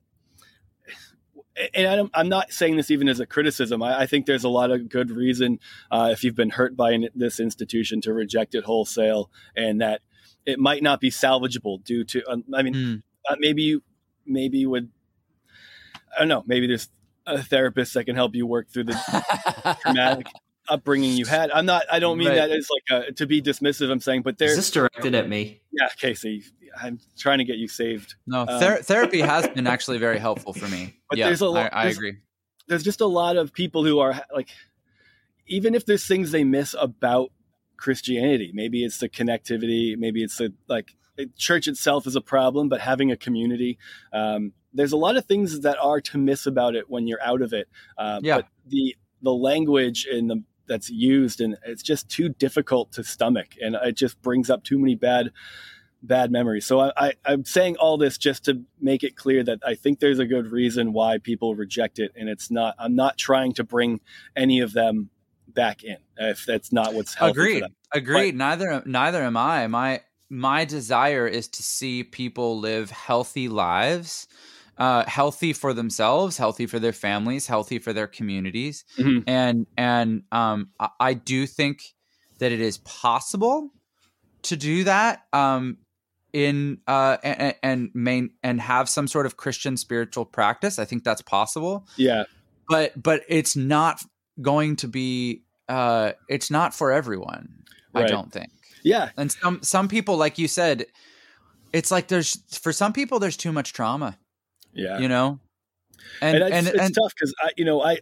and I don't, I'm not saying this even as a criticism. I, I think there's a lot of good reason uh, if you've been hurt by an, this institution to reject it wholesale, and that it might not be salvageable due to. Um, I mean, Mm. uh, maybe you maybe you would I don't know. Maybe there's a therapist that can help you work through the traumatic upbringing you had. I'm not. I don't mean Right. that as like a, to be dismissive. I'm saying, but Is there's this directed at me? yeah, Casey. I'm trying to get you saved. no Um, therapy has been actually very helpful for me But yeah there's a lot- I, I there's- agree There's just a lot of people who are like, even if there's things they miss about Christianity, maybe it's the connectivity, maybe it's the like church itself is a problem, but having a community. Um, there's a lot of things that are to miss about it when you're out of it. Uh, Yeah. But the the language and the that's used and it's just too difficult to stomach, and it just brings up too many bad bad memories. So I, I, I'm saying all this just to make it clear that I think there's a good reason why people reject it, and it's not. I'm not trying to bring any of them back in if that's not what's healthy agreed agreed neither neither am i my my desire is to see people live healthy lives uh, healthy for themselves healthy for their families healthy for their communities. Mhm. and and um, I, I do think that it is possible to do that um, in uh, and, and main and have some sort of christian spiritual practice. I think that's possible. Yeah, but but it's not going to be uh it's not for everyone i don't think. Yeah, and some some people like you said it's like there's for some people there's too much trauma yeah. you know and and, and, it's, it's and- tough because I, you know, I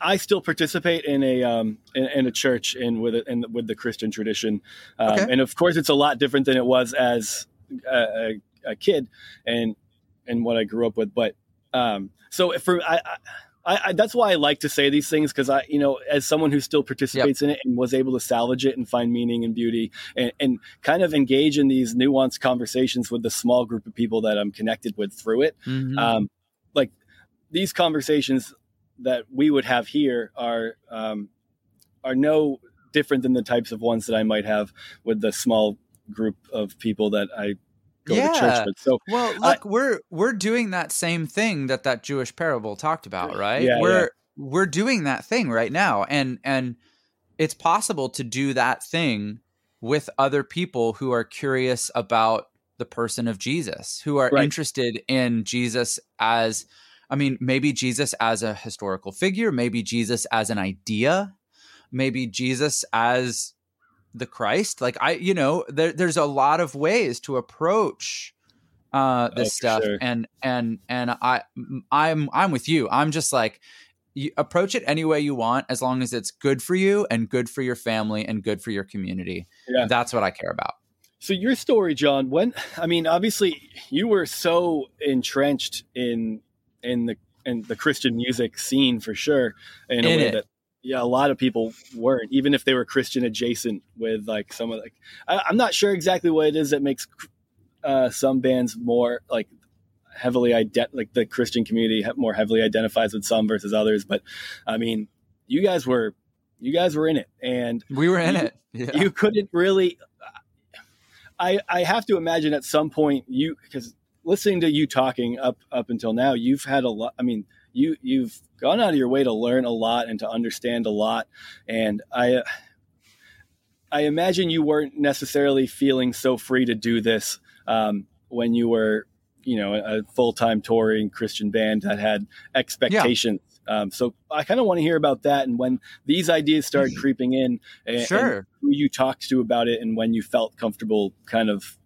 I still participate in a um in, in a church and with it and with the Christian tradition, um, Okay. and of course it's a lot different than it was as a, a, a kid and and what I grew up with. But um, so for I. I I, I, that's why I like to say these things because I, you know, as someone who still participates in it and was able to salvage it and find meaning and beauty and, and kind of engage in these nuanced conversations with the small group of people that I'm connected with through it, Mhm. um, like these conversations that we would have here are um, are no different than the types of ones that I might have with the small group of people that I go to Yeah. church with. So well look we're we're doing that same thing that that jewish parable talked about right Yeah, we're yeah. we're doing that thing right now and and it's possible to do that thing with other people who are curious about the person of jesus who are Right. interested in jesus as i mean maybe jesus as a historical figure maybe jesus as an idea maybe jesus as the christ like i you know there, there's a lot of ways to approach uh Oh, this for stuff sure. and and and i i'm i'm with you i'm just like you approach it any way you want as long as it's good for you and good for your family and good for your community Yeah. that's what i care about So your story, Jon, when I mean, obviously you were so entrenched in in the in the Christian music scene for sure in, a In way it. that yeah, a lot of people weren't, even if they were Christian adjacent with like some of like I, I'm not sure exactly what it is that makes uh, some bands more like heavily ident like the Christian community more heavily identifies with some versus others, but I mean, you guys were you guys were in it and we were in You- it yeah. you couldn't really i i have to imagine at some point you because listening to you talking up up until now you've had a lot i mean you you've gone out of your way to learn a lot and to understand a lot. And i i imagine you weren't necessarily feeling so free to do this um, when you were you know a full-time touring christian band that had expectations. Um, so i kind of want to hear about that and when these ideas started creeping in and, and sure. who you talked to about it and when you felt comfortable kind of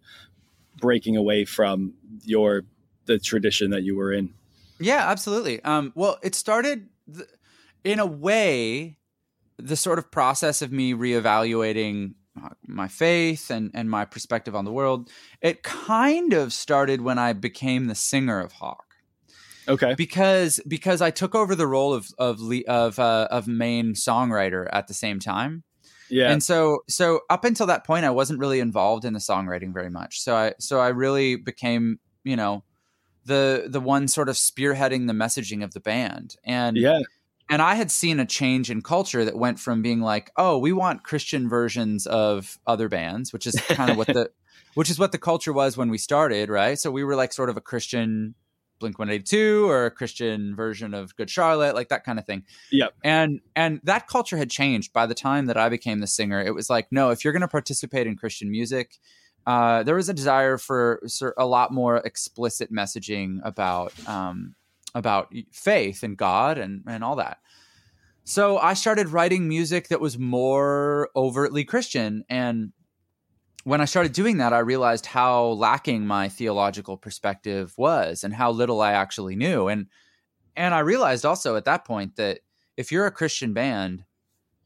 breaking away from your the tradition that you were in Yeah, absolutely. Um, well, it started th- in a way the sort of process of me reevaluating my faith and and my perspective on the world. It kind of started when I became the singer of Hawk. Okay. because because I took over the role of of of uh, of main songwriter at the same time. Yeah. And so so up until that point I wasn't really involved in the songwriting very much. So I so I really became, you know, the the one sort of spearheading the messaging of the band. And yeah. and I had seen a change in culture that went from being like, "Oh, we want Christian versions of other bands," which is kind of what the which is what the culture was when we started, right? So we were like sort of a Christian Blink 182 or a Christian version of Good Charlotte, like that kind of thing. Yep. And and that culture had changed by the time that I became the singer. It was like, no, if you're going to participate in Christian music, uh, there was a desire for a lot more explicit messaging about um, about faith and God and and all that. So I started writing music that was more overtly Christian and when I started doing that, I realized how lacking my theological perspective was and how little I actually knew. And and I realized also at that point that if you're a Christian band,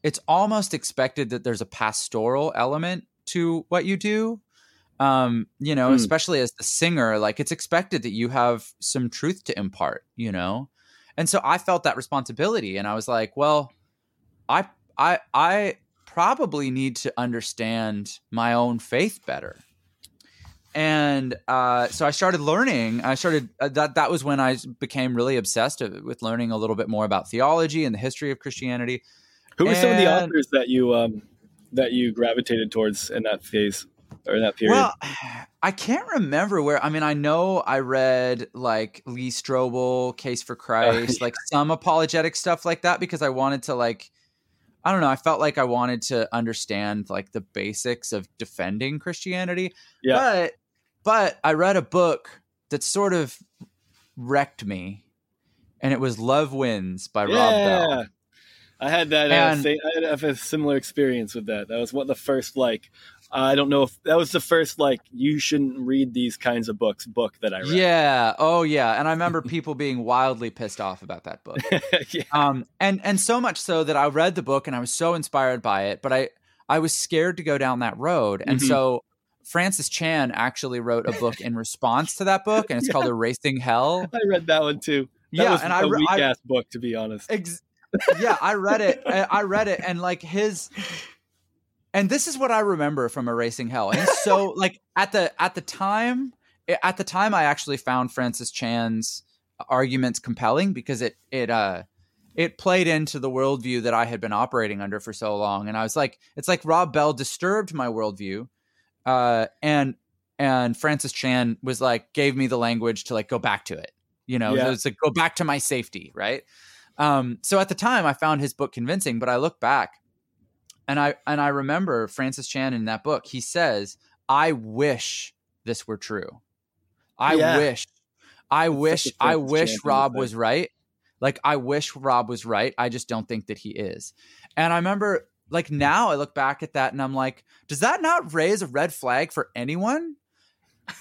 it's almost expected that there's a pastoral element to what you do. Um, you know, Hmm. especially as the singer, like it's expected that you have some truth to impart, you know? And so I felt that responsibility and I was like, well, I I I probably need to understand my own faith better. And uh, so I started learning. I started uh, that. That was when I became really obsessed with learning a little bit more about theology and the history of Christianity. Who were some of the authors that you um that you gravitated towards in that phase or in that period? Well, I can't remember where. I mean, I know I read like Lee Strobel, Case for Christ, like some apologetic stuff like that because I wanted to like. I don't know. I felt like I wanted to understand like the basics of defending Christianity. Yeah. But but I read a book that sort of wrecked me, and it was Love Wins by Rob Bell. I had that. Uh, And- same, I had a similar experience with that. That was what the first like. I don't know if that was the first like you shouldn't read these kinds of books book that I read. Yeah. Oh, yeah. And I remember people being wildly pissed off about that book. yeah. um and and so much so that i read the book and i was so inspired by it but i i was scared to go down that road and Mhm. so francis chan actually wrote a book in response to that book and it's Yeah. called erasing hell I read that one too. That yeah was and a i, re- weak ass book to be honest. ex- yeah i read it I read it and like his and this is what i remember from erasing hell and so like at the at the time at the time i actually found francis chan's arguments compelling because it it uh it played into the worldview that I had been operating under for so long. And I was like, it's like Rob Bell disturbed my worldview. Uh, and and Francis Chan was like, gave me the language to like go back to it. You know, Yeah. it's like go back to my safety, right? Um, so at the time I found his book convincing, but I look back and I and I remember Francis Chan in that book, he says, I wish this were true. I Yeah. wish. I That's wish I wish Rob was right. Like I wish Rob was right. I just don't think that he is. And I remember like now I look back at that and I'm like, does that not raise a red flag for anyone?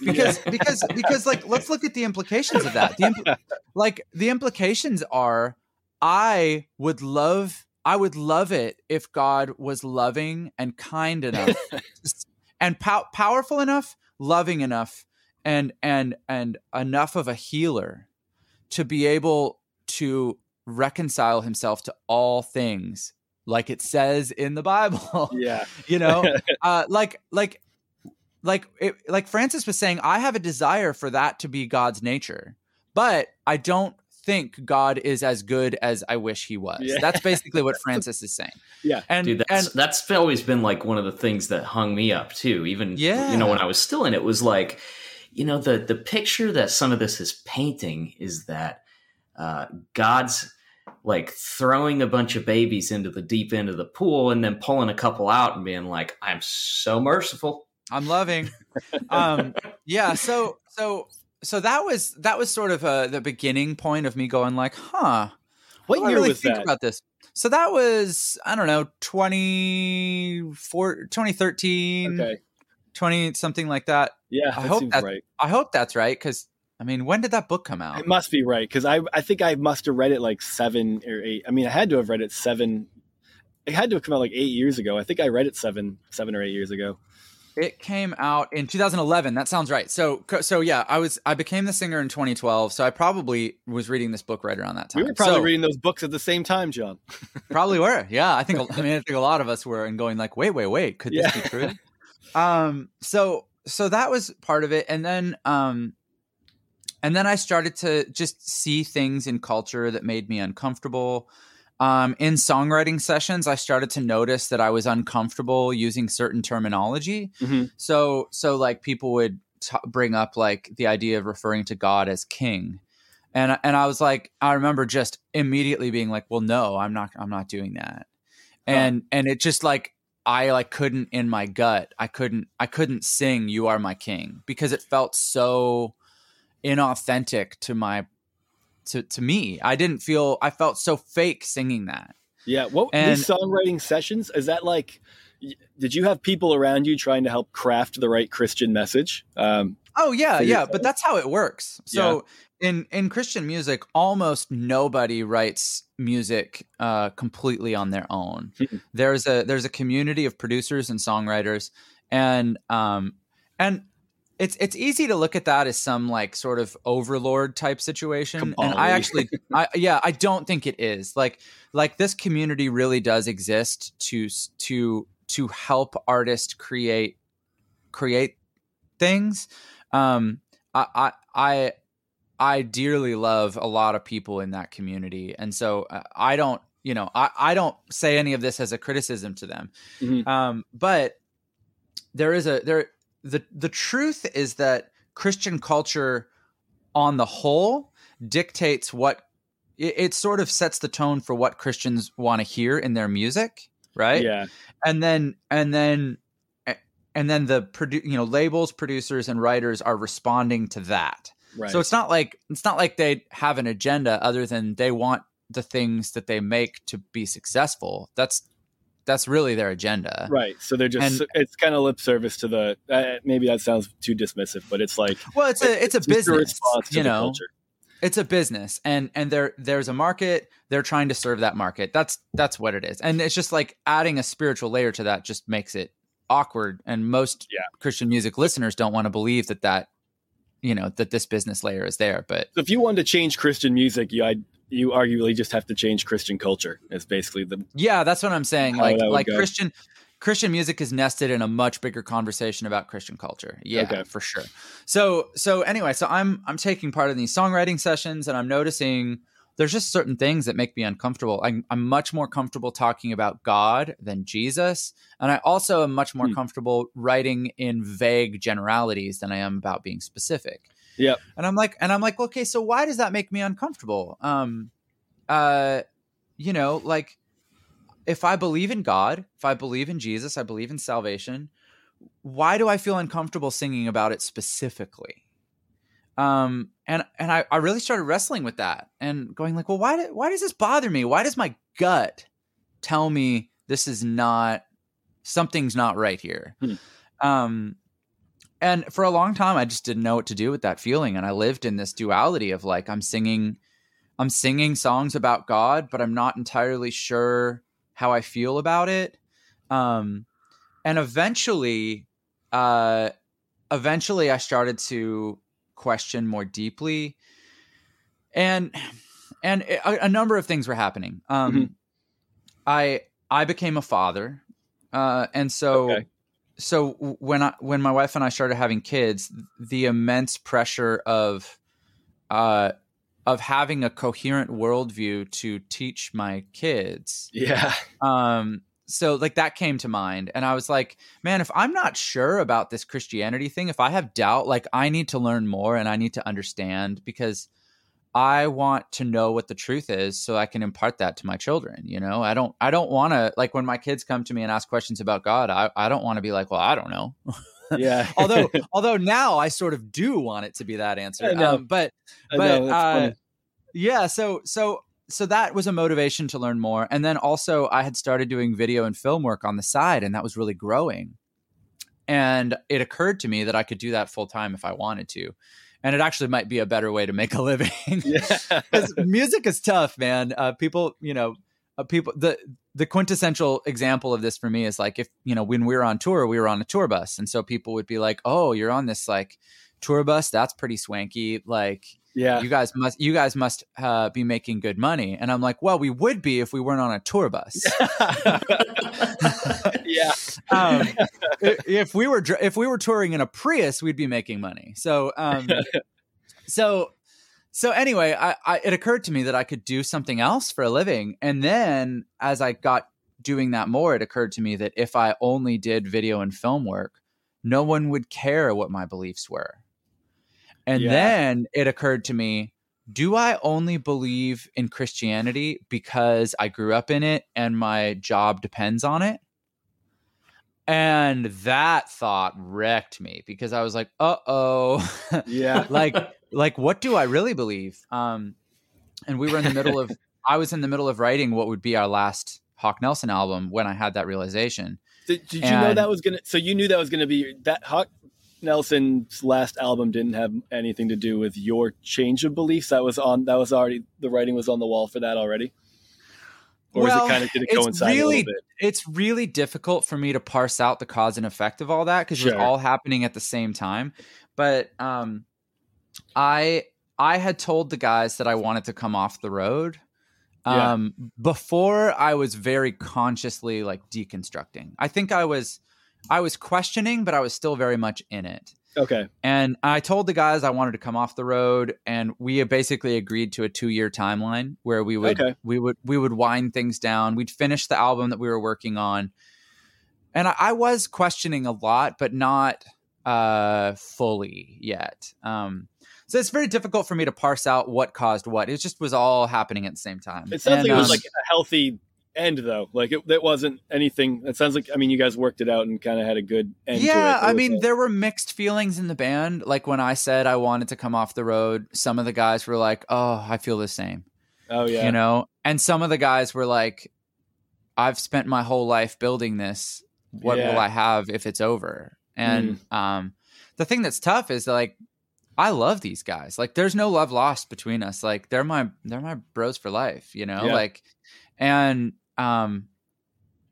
Because because because like let's look at the implications of that. The impl- like the implications are I would love I would love it if God was loving and kind enough and pow- powerful enough, loving enough and and and enough of a healer to be able to reconcile himself to all things like it says in the bible yeah. you know uh like like like it, like francis was saying i have a desire for that to be god's nature but i don't think god is as good as i wish he was Yeah. that's basically what francis is saying Yeah. and Dude, and that's that's always been like one of the things that hung me up too. Even Yeah. you know when I was still in it was like, you know, the the picture that some of this is painting is that uh, God's like throwing a bunch of babies into the deep end of the pool and then pulling a couple out and being like, "I'm so merciful." I'm loving. Um, yeah. So so so that was that was sort of uh, the beginning point of me going like, huh. What year really was think that? about this? So that was I don't know 24 2013 Okay. 20 something like that. Yeah, I that hope that's- right. I hope that's right cuz I mean, when did that book come out? It must be right because I I think I must have read it like seven or eight. I mean, I had to have read it seven. It had to have come out like eight years ago. I think I read it seven seven or eight years ago. It came out in 2011. That sounds right. So, so yeah, I was I became the singer in 2012. So I probably was reading this book right around that time. We were probably so, reading those books at the same time, Jon. probably were. Yeah, I think. I mean, I think a lot of us were, and going like, wait, wait, wait, could this yeah. be true? um. So, so that was part of it, and then, um, and then I started to just see things in culture that made me uncomfortable um, in songwriting sessions, I started to notice that I was uncomfortable using certain terminology. Mm-hmm. So, so like people would t- bring up like the idea of referring to God as King, and and I was like, I remember just immediately being like, well, no, I'm not, I'm not doing that, and and it just like I like couldn't in my gut, I couldn't, I couldn't sing "You Are My King" because it felt so inauthentic to my to to me. I didn't feel I felt so fake singing that. Yeah. What and, these songwriting sessions is that like? Did you have people around you trying to help craft the right Christian message? Um, oh yeah, yeah. But that's how it works. So yeah. in in Christian music, almost nobody writes music uh, completely on their own. Hmm. there's a there's a community of producers and songwriters, and um, and it's it's easy to look at that as some like sort of overlord type situation and i actually i yeah i don't think it is like like this community really does exist to to to help artists create create things um i i i I dearly love a lot of people in that community. And so uh, I don't, you know, I, I don't say any of this as a criticism to them. Mm-hmm. Um, but there is a, there, the the truth is that Christian culture on the whole dictates what it, it sort of sets the tone for what Christians want to hear in their music, right? Yeah. And then and then and then the produ- you know labels, producers and writers are responding to that. Right. So it's not like it's not like they have an agenda other than they want the things that they make to be successful. That's that's really their agenda. Right so they're just and, it's kind of lip service to the uh, maybe that sounds too dismissive but it's like well it's a it's, it's a business a you know? it's a business and and there there's a market they're trying to serve that market. That's that's what it is. And it's just like adding a spiritual layer to that just makes it awkward and most yeah. christian music listeners don't want to believe that that you know that this business layer is there but so if you wanted to change christian music you I'd, you arguably just have to change christian culture is basically the yeah that's what i'm saying like like go. christian christian music is nested in a much bigger conversation about christian culture yeah okay. for sure so so anyway so i'm i'm taking part in these songwriting sessions and i'm noticing there's just certain things that make me uncomfortable. I'm, I'm much more comfortable talking about God than Jesus. And I also am much more hmm. comfortable writing in vague generalities than I am about being specific. Yeah. And I'm like, and I'm like, okay, so why does that make me uncomfortable? Um, uh, you know, like if I believe in God, if I believe in Jesus, I believe in salvation, why do I feel uncomfortable singing about it specifically? Um, and and I, I really started wrestling with that and going like, well, why do, why does this bother me? Why does my gut tell me this is not something's not right here? Hmm. Um, and for a long time, I just didn't know what to do with that feeling, and I lived in this duality of like, I'm singing, I'm singing songs about God, but I'm not entirely sure how I feel about it. Um, and eventually, uh, eventually, I started to question more deeply and and a, a number of things were happening um mm-hmm. i i became a father uh and so okay. So when i when my wife and i started having kids the immense pressure of uh of having a coherent worldview to teach my kids yeah. um so like that came to mind. And i was like man if i'm not sure about this christianity thing if i have doubt like i need to learn more and i need to understand because i want to know what the truth is so i can impart that to my children you know i don't i don't want to like when my kids come to me and ask questions about god i, I don't want to be like well i don't know yeah although although now i sort of do want it to be that answer um, but but uh, yeah so so so that was a motivation to learn more. And then also, I had started doing video and film work on the side, and that was really growing. And it occurred to me that I could do that full time if I wanted to. And it actually might be a better way to make a living. Because music is tough, man. Uh, people, you know, uh, people the the quintessential example of this for me is like if you know when we were on tour we were on a tour bus and so people would be like oh you're on this like tour bus that's pretty swanky like Yeah. you guys must you guys must uh, be making good money. And i'm like well we would be if we weren't on a tour bus. Yeah. um, if we were if we were touring in a prius we'd be making money. So um, so so anyway I, I it occurred to me that i could do something else for a living. And then as i got doing that more it occurred to me that if i only did video and film work no one would care what my beliefs were and Yeah. then it occurred to me do i only believe in christianity because i grew up in it and my job depends on it and that thought wrecked me because i was like uh-oh Yeah. like like what do i really believe um and we were in the middle of i was in the middle of writing what would be our last hawk nelson album when i had that realization Did, did you know that was gonna? So you knew that was gonna be that Hawk Nelson's last album didn't have anything to do with your change of beliefs. That was on. That was already the writing was on the wall for that already. Or Well, is it kind of did it it's coincide a really- little bit? it's really difficult for me to parse out the cause and effect of all that because it Sure. was all happening at the same time but um i i had told the guys that i wanted to come off the road Yeah. um before i was very consciously like deconstructing i think i was i was questioning but i was still very much in it Okay. and I told the guys I wanted to come off the road, and we basically agreed to a two-year timeline where we would Okay. we would we would wind things down. We'd finish the album that we were working on, and I, I was questioning a lot, but not uh, fully yet. Um, so it's very difficult for me to parse out what caused what. It just was all happening at the same time. It sounds And, like it was um, like a healthy end though. Like it, that wasn't anything. It sounds like I mean you guys worked it out and kind of had a good end. yeah to it. It i mean there were mixed feelings in the band like when i said i wanted to come off the road some of the guys were like oh i feel the same oh yeah. you know and some of the guys were like i've spent my whole life building this what Yeah. will i have if it's over and um the thing that's tough is like i love these guys like there's no love lost between us like they're my they're my bros for life you know Yeah. like and um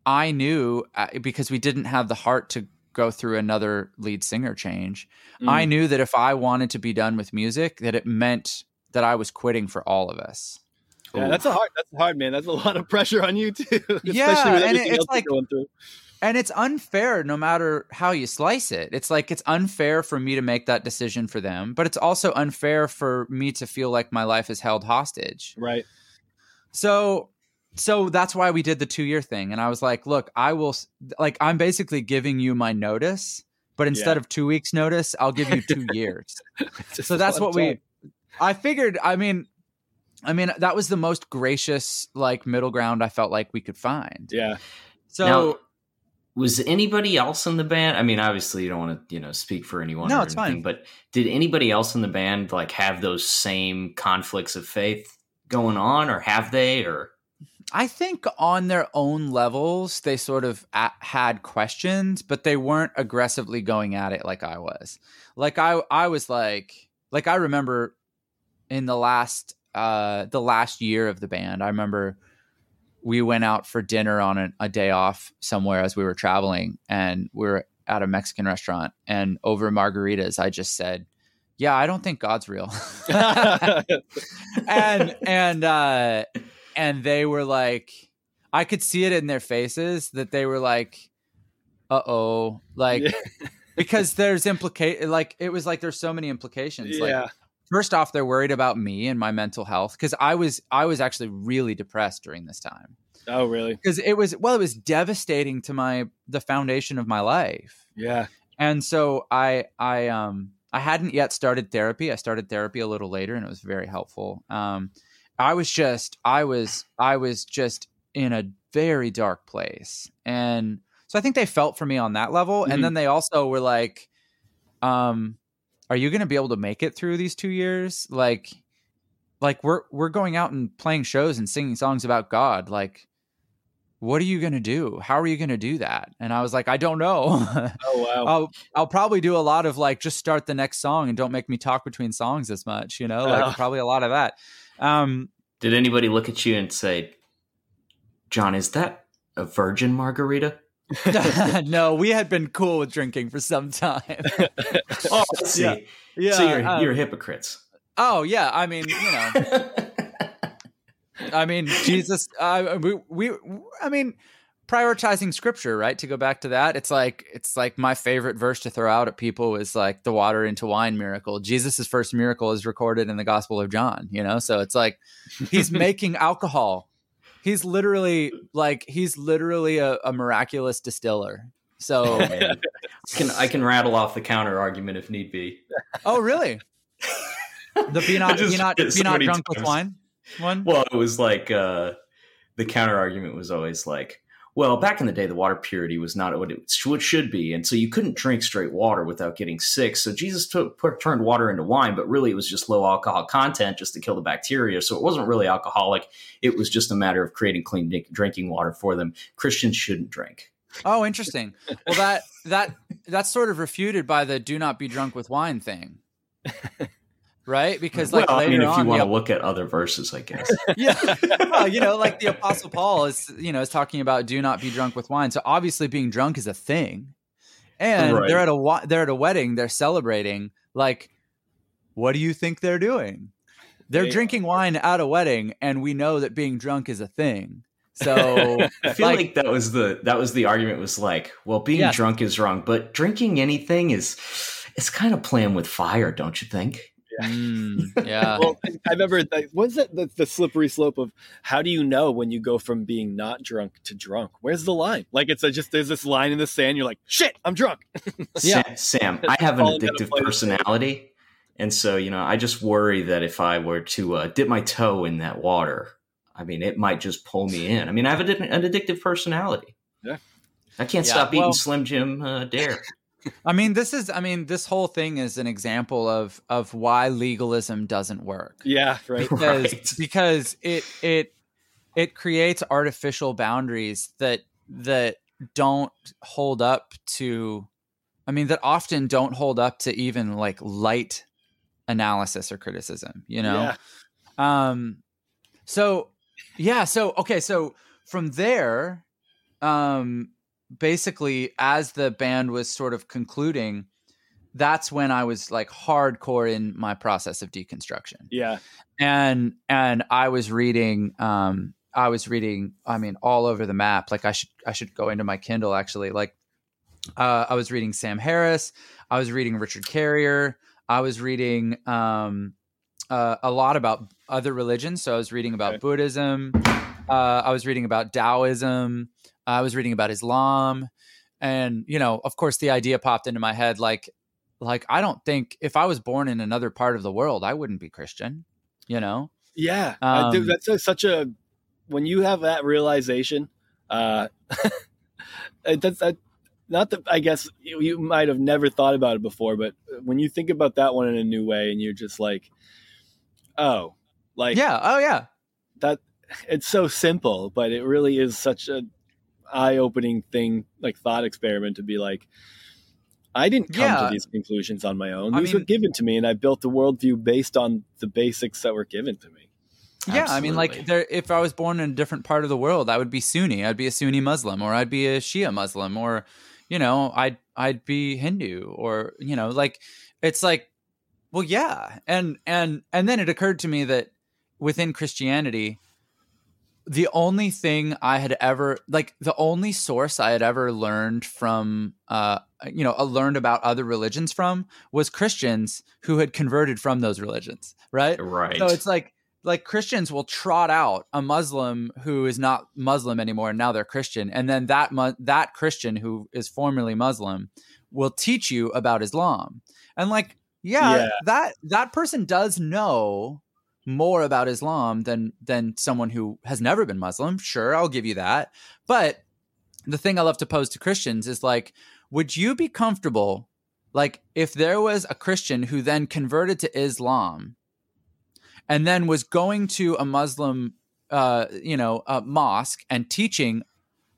i knew uh, because we didn't have the heart to go through another lead singer change Mm. I knew that if I wanted to be done with music, that it meant that I was quitting for all of us. Yeah, that's a hard. That's hard, man. That's a lot of pressure on you too. Yeah, with and everything it's else like- going through. And it's unfair no matter how you slice it. It's like it's unfair for me to make that decision for them, but it's also unfair for me to feel like my life is held hostage. Right. So so that's why we did the 2-year thing and I was like, look, I will like I'm basically giving you my notice, but instead Yeah. of 2 weeks notice, I'll give you 2 years. So that's lot of what we i figured i mean i mean that was the most gracious like middle ground i felt like we could find Yeah. so Now, was anybody else in the band? I mean, obviously, you don't want to, you know, speak for anyone. No, or it's anything, fine. But did anybody else in the band like have those same conflicts of faith going on, or have they? Or i think on their own levels they sort of a- had questions but they weren't aggressively going at it like i was. Like i i was like like i remember in the last uh the last year of the band i remember we went out for dinner on a, a day off somewhere as we were traveling and we were at a mexican restaurant and over margaritas i just said yeah i don't think god's real. And and uh and they were like i could see it in their faces that they were like uh-oh like Yeah. because there's implicate like it was like there's so many implications like yeah. first off they're worried about me and my mental health because i was i was actually really depressed during this time oh, really? because it was well it was devastating to my the foundation of my life Yeah. and so i i um i hadn't yet started therapy i started therapy a little later and it was very helpful um i was just i was i was just in a very dark place and so i think they felt for me on that level Mhm. and then they also were like um are you going to be able to make it through these 2 years like like we're we're going out and playing shows and singing songs about god like what are you going to do how are you going to do that and i was like i don't know Oh wow. I'll I'll probably do a lot of like just start the next song and don't make me talk between songs as much, you know, like Oh. probably a lot of that. Um did anybody look at you and say, Jon, is that a virgin margarita? no, we had been cool with drinking for some time. oh, let's see. Yeah. Yeah. so you're, um, you're hypocrites. oh yeah. I mean, you know, I mean, Jesus. Uh, we, we. I mean, prioritizing scripture, right? To go back to that, it's like it's like my favorite verse to throw out at people is like the water into wine miracle. Jesus's first miracle is recorded in the Gospel of John. You know, so it's like he's making alcohol. He's literally like he's literally a, a miraculous distiller. So, Oh. I can I can rattle off the counter argument if need be. oh really? The be not be not be so not drunk with wine one. Well, it was like uh, the counter argument was always like, well, back in the day, the water purity was not what it what should be, and so you couldn't drink straight water without getting sick. So Jesus took, put, turned water into wine, but really it was just low alcohol content just to kill the bacteria. So it wasn't really alcoholic. It was just a matter of creating clean drink- drinking water for them. Christians shouldn't drink. Oh, interesting. Well, that that that's sort of refuted by the "do not be drunk with wine" thing, right? Because like well, I later mean, if you on, want to look at other verses, I guess. yeah, well, you know, like the Apostle Paul is, you know, is talking about "do not be drunk with wine." So obviously, being drunk is a thing, and Right. they're at a they're at a wedding, they're celebrating. Like, what do you think they're doing? They're They- drinking wine at a wedding, and we know that being drunk is a thing. So I feel Like- like, that was the that was the argument was like, well, being Yes. drunk is wrong, but drinking anything is it's kind of playing with fire, don't you think? Mm, yeah, well, I remember like, what's that the, the slippery slope of how do you know when you go from being not drunk to drunk? Where's the line? Like it's a, just there's this line in the sand. You're like, shit, I'm drunk. Yeah. Sam, Sam, I have an addictive personality, and so you know, I just worry that if I were to uh, dip my toe in that water, I mean, it might just pull me in. I mean, I have a, an addictive personality. Yeah. I can't Yeah, stop eating well- Slim Jim uh, Dare. I mean, this is I mean, this whole thing is an example of of why legalism doesn't work. Yeah, right. Because Right. because it it it creates artificial boundaries that that don't hold up to I mean, that often don't hold up to even like light analysis or criticism, you know? Yeah. Um, so yeah, so okay, so from there, um, basically, as the band was sort of concluding, that's when I was like hardcore in my process of deconstruction, Yeah. and and I was reading, um, I was reading, I mean, all over the map. Like I should I should go into my Kindle actually, like. Uh, I was reading Sam Harris. I was reading Richard Carrier. I was reading um, uh, a lot about other religions. So I was reading about Okay. Buddhism. Uh, I was reading about Taoism. I was reading about Islam, and you know, of course, the idea popped into my head like, like I don't think if I was born in another part of the world, I wouldn't be Christian. You know? Yeah. Um, that's a, such a when you have that realization, uh that's that not that I guess you, you might have never thought about it before, but when you think about that one in a new way and you're just like, oh, like Yeah. Oh yeah. that it's so simple, but it really is such a eye-opening thing, like thought experiment to be like, I didn't come Yeah. to these conclusions on my own. I These mean- were given to me, and I built a worldview based on the basics that were given to me. Yeah, I mean, like, there. If I was born in a different part of the world, I would be Sunni. I'd be a Sunni Muslim, or I'd be a Shia Muslim, or you know, I'd I'd be Hindu, or you know, like, it's like, well, yeah, and and and then it occurred to me that within Christianity, the only thing I had ever like the only source I had ever learned from, uh, you know, uh, learned about other religions from was Christians who had converted from those religions, right? right. So it's like like Christians will trot out a Muslim who is not Muslim anymore and now they're Christian and then that mu- that Christian who is formerly Muslim will teach you about Islam. And like yeah, Yeah. that that person does know more about Islam than than someone who has never been Muslim. Sure, I'll give you that. But the thing I love to pose to Christians is like would you be comfortable like if there was a Christian who then converted to Islam and then was going to a Muslim, uh, you know, a mosque and teaching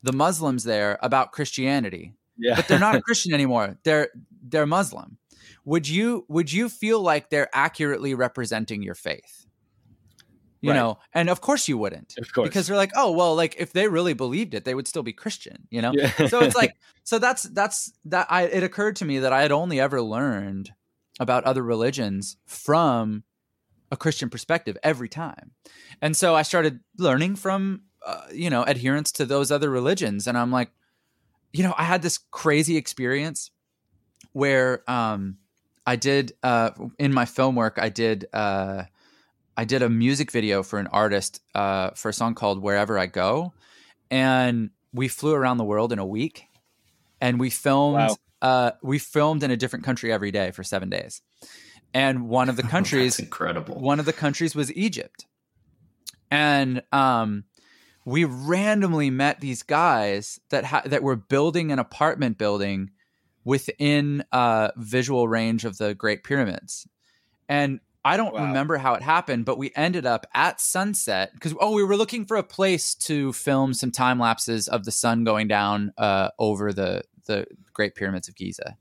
the Muslims there about Christianity, Yeah. but they're not a Christian anymore. They're they're Muslim. Would you would you feel like they're accurately representing your faith? You Right. know and of course you wouldn't Of course. because they're like oh well like if they really believed it they would still be christian you know Yeah. so it's like so that's that's that i it occurred to me that i had only ever learned about other religions from a christian perspective every time and so i started learning from uh, you know adherents to those other religions and i'm like you know i had this crazy experience where um i did uh in my film work i did uh i did a music video for an artist uh for a song called wherever i go and we flew around the world in a week and we filmed Wow. uh we filmed in a different country every day for 7 days and one of the countries incredible. one of the countries was Egypt. And um we randomly met these guys that ha- that were building an apartment building within uh visual range of the Great Pyramids. And I don't Wow. remember how it happened, but we ended up at sunset because oh, we were looking for a place to film some time lapses of the sun going down uh, over the the Great Pyramids of Giza.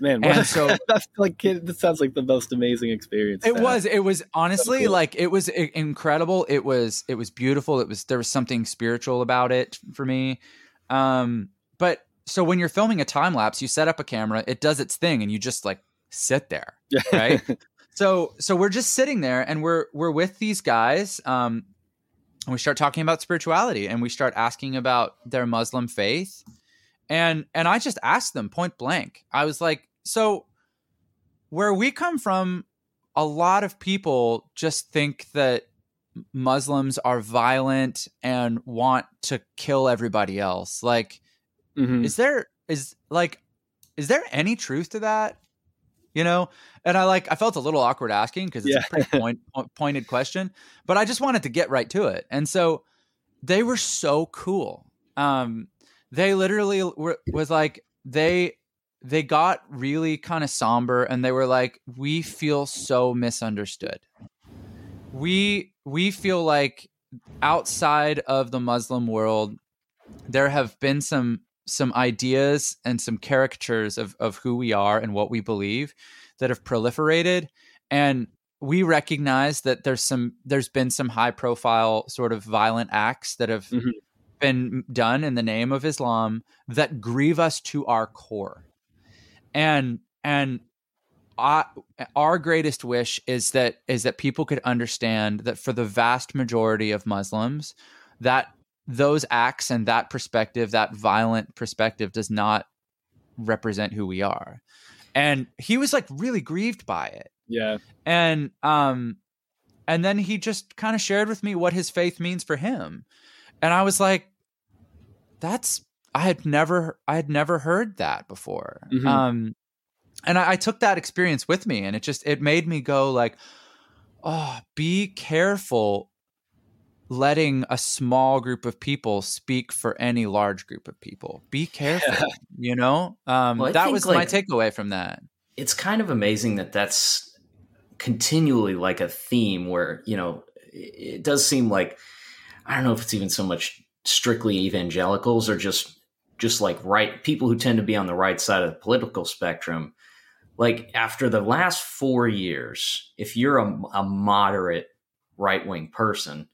Man, And what, so- that's like that sounds like the most amazing experience. It was. It was honestly cool. like it was incredible. It was. It was beautiful. It was. There was something spiritual about it for me. Um, but so when you're filming a time lapse, you set up a camera. It does its thing, and you just like sit there. right? So so we're just sitting there, and we're we're with these guys. Um, and we start talking about spirituality, and we start asking about their Muslim faith, and and I just asked them point blank. I was like, so where we come from, a lot of people just think that Muslims are violent and want to kill everybody else. Like, Mhm. is there is like is there any truth to that you know? And i like i felt a little awkward asking because it's Yeah. a pretty point, pointed question but i just wanted to get right to it. And so they were so cool. Um they literally were was like they they got really kind of somber and they were like we feel so misunderstood. We we feel like outside of the muslim world there have been some some ideas and some caricatures of of who we are and what we believe that have proliferated and we recognize that there's some there's been some high profile sort of violent acts that have Mhm. been done in the name of Islam that grieve us to our core and and I, our greatest wish is that is that people could understand that for the vast majority of Muslims that those acts and that perspective that violent perspective does not represent who we are and he was like really grieved by it yeah. and um and then he just kind of shared with me what his faith means for him and i was like that's i had never i had never heard that before Mhm. um and I, I took that experience with me and it just it made me go like oh be careful letting a small group of people speak for any large group of people. Be careful you know? Um Well, that think, was my takeaway from that. it's kind of amazing that that's continually like a theme where you know it it does seem like i don't know if it's even so much strictly evangelicals or just just like right people who tend to be on the right side of the political spectrum. Like after the last four years if you're a, a moderate right-wing person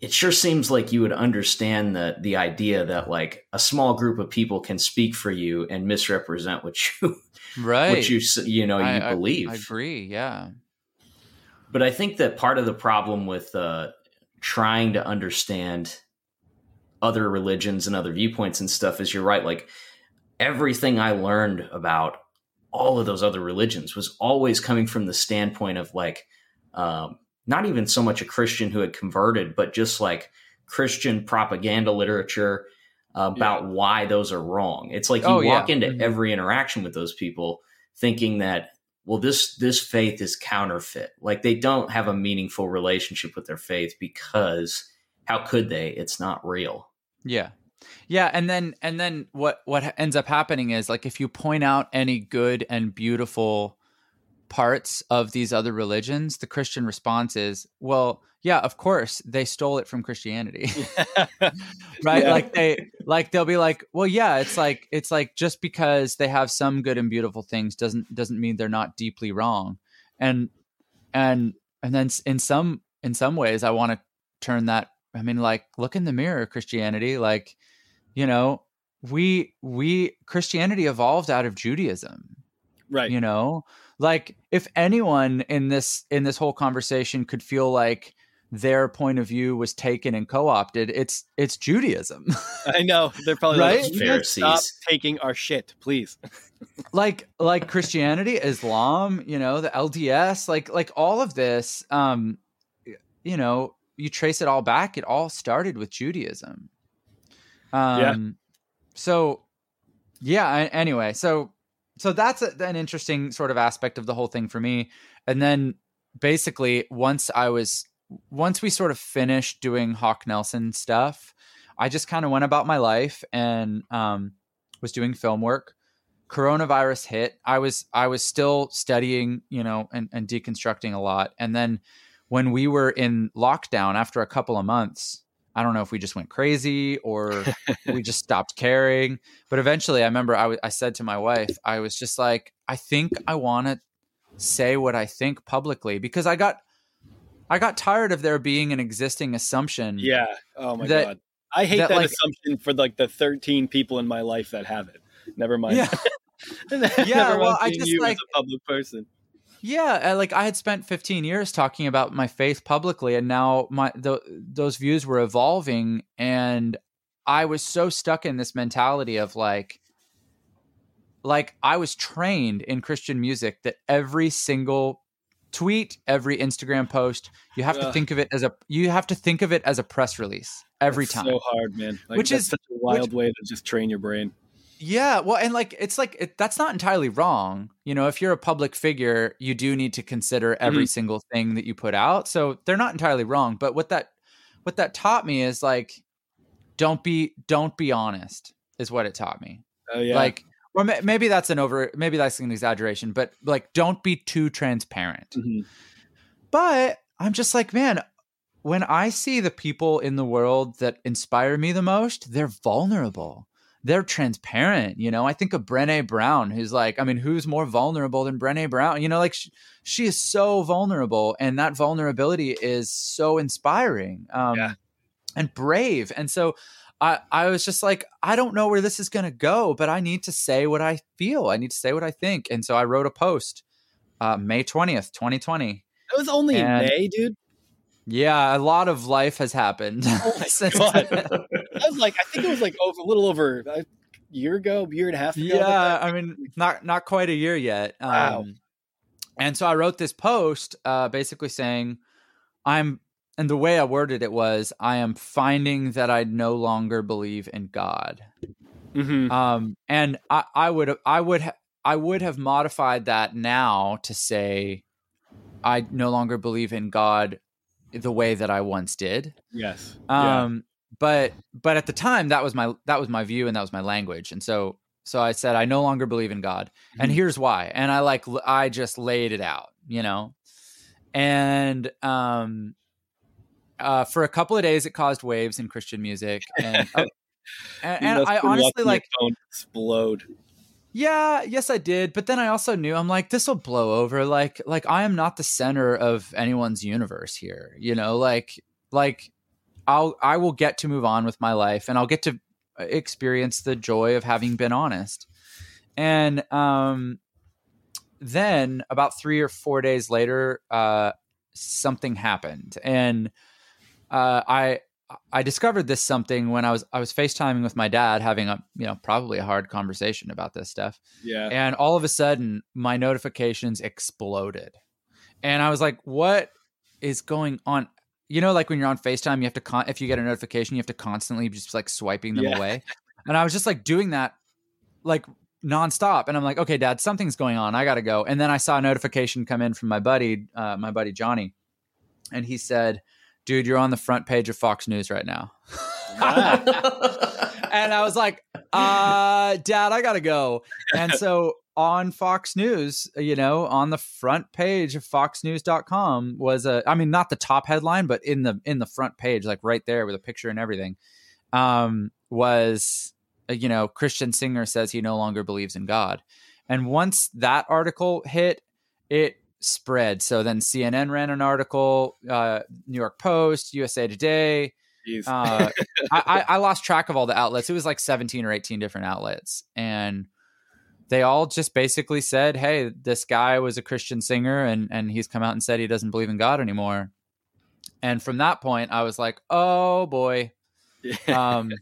it sure seems like you would understand the the idea that like a small group of people can speak for you and misrepresent what you right what you you know you I- I- believe. I agree. Yeah. But I think that part of the problem with uh, trying to understand other religions and other viewpoints and stuff is you're right. Like everything I learned about all of those other religions was always coming from the standpoint of like um, not even so much a Christian who had converted, but just like Christian propaganda literature about why those are wrong. It's like you Oh, yeah. walk into Mhm. every interaction with those people thinking that well this this faith is counterfeit. Like they don't have a meaningful relationship with their faith because how could they? It's not real. Yeah. Yeah, and then and then what what ends up happening is like if you point out any good and beautiful parts of these other religions, the Christian response is, well, yeah, of course, they stole it from Christianity. right? Yeah. Like they like they'll be like, well, yeah, it's like it's like just because they have some good and beautiful things doesn't doesn't mean they're not deeply wrong. And and and then in some in some ways I want to turn that I mean like look in the mirror Christianity like you know we we Christianity evolved out of Judaism right you know like if anyone in this in this whole conversation could feel like their point of view was taken and co-opted it's it's judaism. I know. They're probably Right? like "You guys stop taking our shit please. Like like christianity islam you know the lds like like all of this um you know you trace it all back it all started with judaism. Um Yeah. so yeah anyway so so that's a, an interesting sort of aspect of the whole thing for me. And then basically once i was once we sort of finished doing hawk nelson stuff i just kind of went about my life and um was doing film work. Coronavirus hit. I was i was still studying you know and, and deconstructing a lot. And then when we were in lockdown after a couple of months i don't know if we just went crazy or we just stopped caring but eventually i remember I w- I said to my wife i was just like i think i want to say what i think publicly because i got i got tired of there being an existing assumption yeah. Oh my That- god. I hate that, that, like- assumption for like the 13 people in my life that have it. Never mind. Yeah. Never Yeah, mind well, I just, like- a public person Yeah, uh, like I had spent 15 years talking about my faith publicly, and now my the, those views were evolving, and I was so stuck in this mentality of like, like I was trained in Christian music that every single tweet, every Instagram post, you have to think of it as a you have to think of it as a press release every That's time. so hard man. Like, Which is- such a wild way to just train your brain Yeah, well, and like it's like it, that's not entirely wrong. You know, if you're a public figure, you do need to consider every single thing that you put out. So they're not entirely wrong. But what that what that taught me is like, don't be don't be honest is what it taught me. oh yeah Like, or ma- maybe that's an over, maybe that's an exaggeration, but like, don't be too transparent. Mhm. But I'm just like, man, when I see the people in the world that inspire me the most, they're vulnerable. They're transparent. You know, I think of Brene Brown, who's like, I mean, who's more vulnerable than Brene Brown? You know, like she, she is so vulnerable, and that vulnerability is so inspiring um, Yeah. and brave. And so I, I was just like, I don't know where this is going to go, but I need to say what I feel. I need to say what I think. And so I wrote a post uh, May 20th, 2020. It was only And- May, dude. Yeah, a lot of life has happened. Oh my since God. I was like, I think it was like over a little over a year ago, year and a half ago. yeah, I mean, not not quite a year yet. Wow. Um, and so I wrote this post, uh, basically saying, "I'm," and the way I worded it was, "I am finding that I no longer believe in God." Mhm. Um, and I, I would, I would, ha- I would have modified that now to say, "I no longer believe in God." The way that I once did. Yes. yeah. Um, but but at the time that was my that was my view and that was my language, and so so I said I no longer believe in God, and Mhm. here's why. And I like I just laid it out, you know, and um, uh, for a couple of days it caused waves in Christian music, and uh, and, and I honestly like explode. Yeah, yes, I did. But then I also knew I'm like, this will blow over. Like, like I am not the center of anyone's universe here. You know, like, like I'll I will get to move on with my life, and I'll get to uh, experience the joy of having been honest. And um, then about three or four days later, uh, something happened, and uh, I I discovered this something when I was I was FaceTiming with my dad having a you know probably a hard conversation about this stuff. Yeah. And all of a sudden my notifications exploded. And I was like, what is going on? You know, like when you're on FaceTime, you have to con- if you get a notification, you have to constantly just like swiping them Yeah. away. And I was just like doing that like nonstop. And I'm like, okay, dad, something's going on. I gotta go. And then I saw a notification come in from my buddy, uh, my buddy Johnny. And he said, dude, you're on the front page of Fox News right now. and I was like, uh, Dad, I gotta go. And so on Fox News, you know, on the front page of foxnews.com was a I mean, not the top headline, but in the in the front page, like right there with a picture and everything, um, was you know, Christian Singer says he no longer believes in God. And once that article hit, it spread. So then CNN ran an article, uh, New York Post, USA Today. Uh, I, I, lost track of all the outlets. It was like 17 or 18 different outlets. And they all just basically said, Hey, this guy was a Christian singer and, and he's come out and said he doesn't believe in God anymore. And from that point, I was like, Oh boy. Um,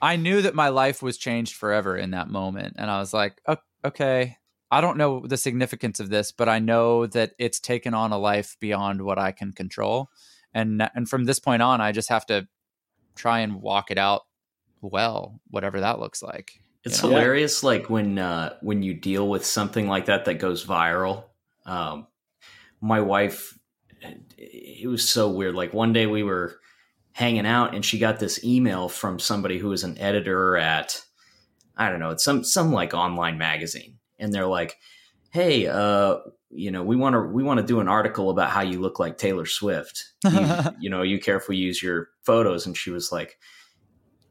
I knew that my life was changed forever in that moment. And I was like, "O- okay, I don't know the significance of this, but I know that it's taken on a life beyond what I can control. And and from this point on, I just have to try and walk it out well, whatever that looks like. It's you know? hilarious, like when uh, when you deal with something like that that goes viral. Um, my wife, it was so weird. Like one day we were hanging out, and she got this email from somebody who was an editor at I don't know, it's some some like online magazine, and they're like, "Hey, uh, you know, we want to we want to do an article about how you look like Taylor Swift. You, you know, you care if we use your photos?" And she was like,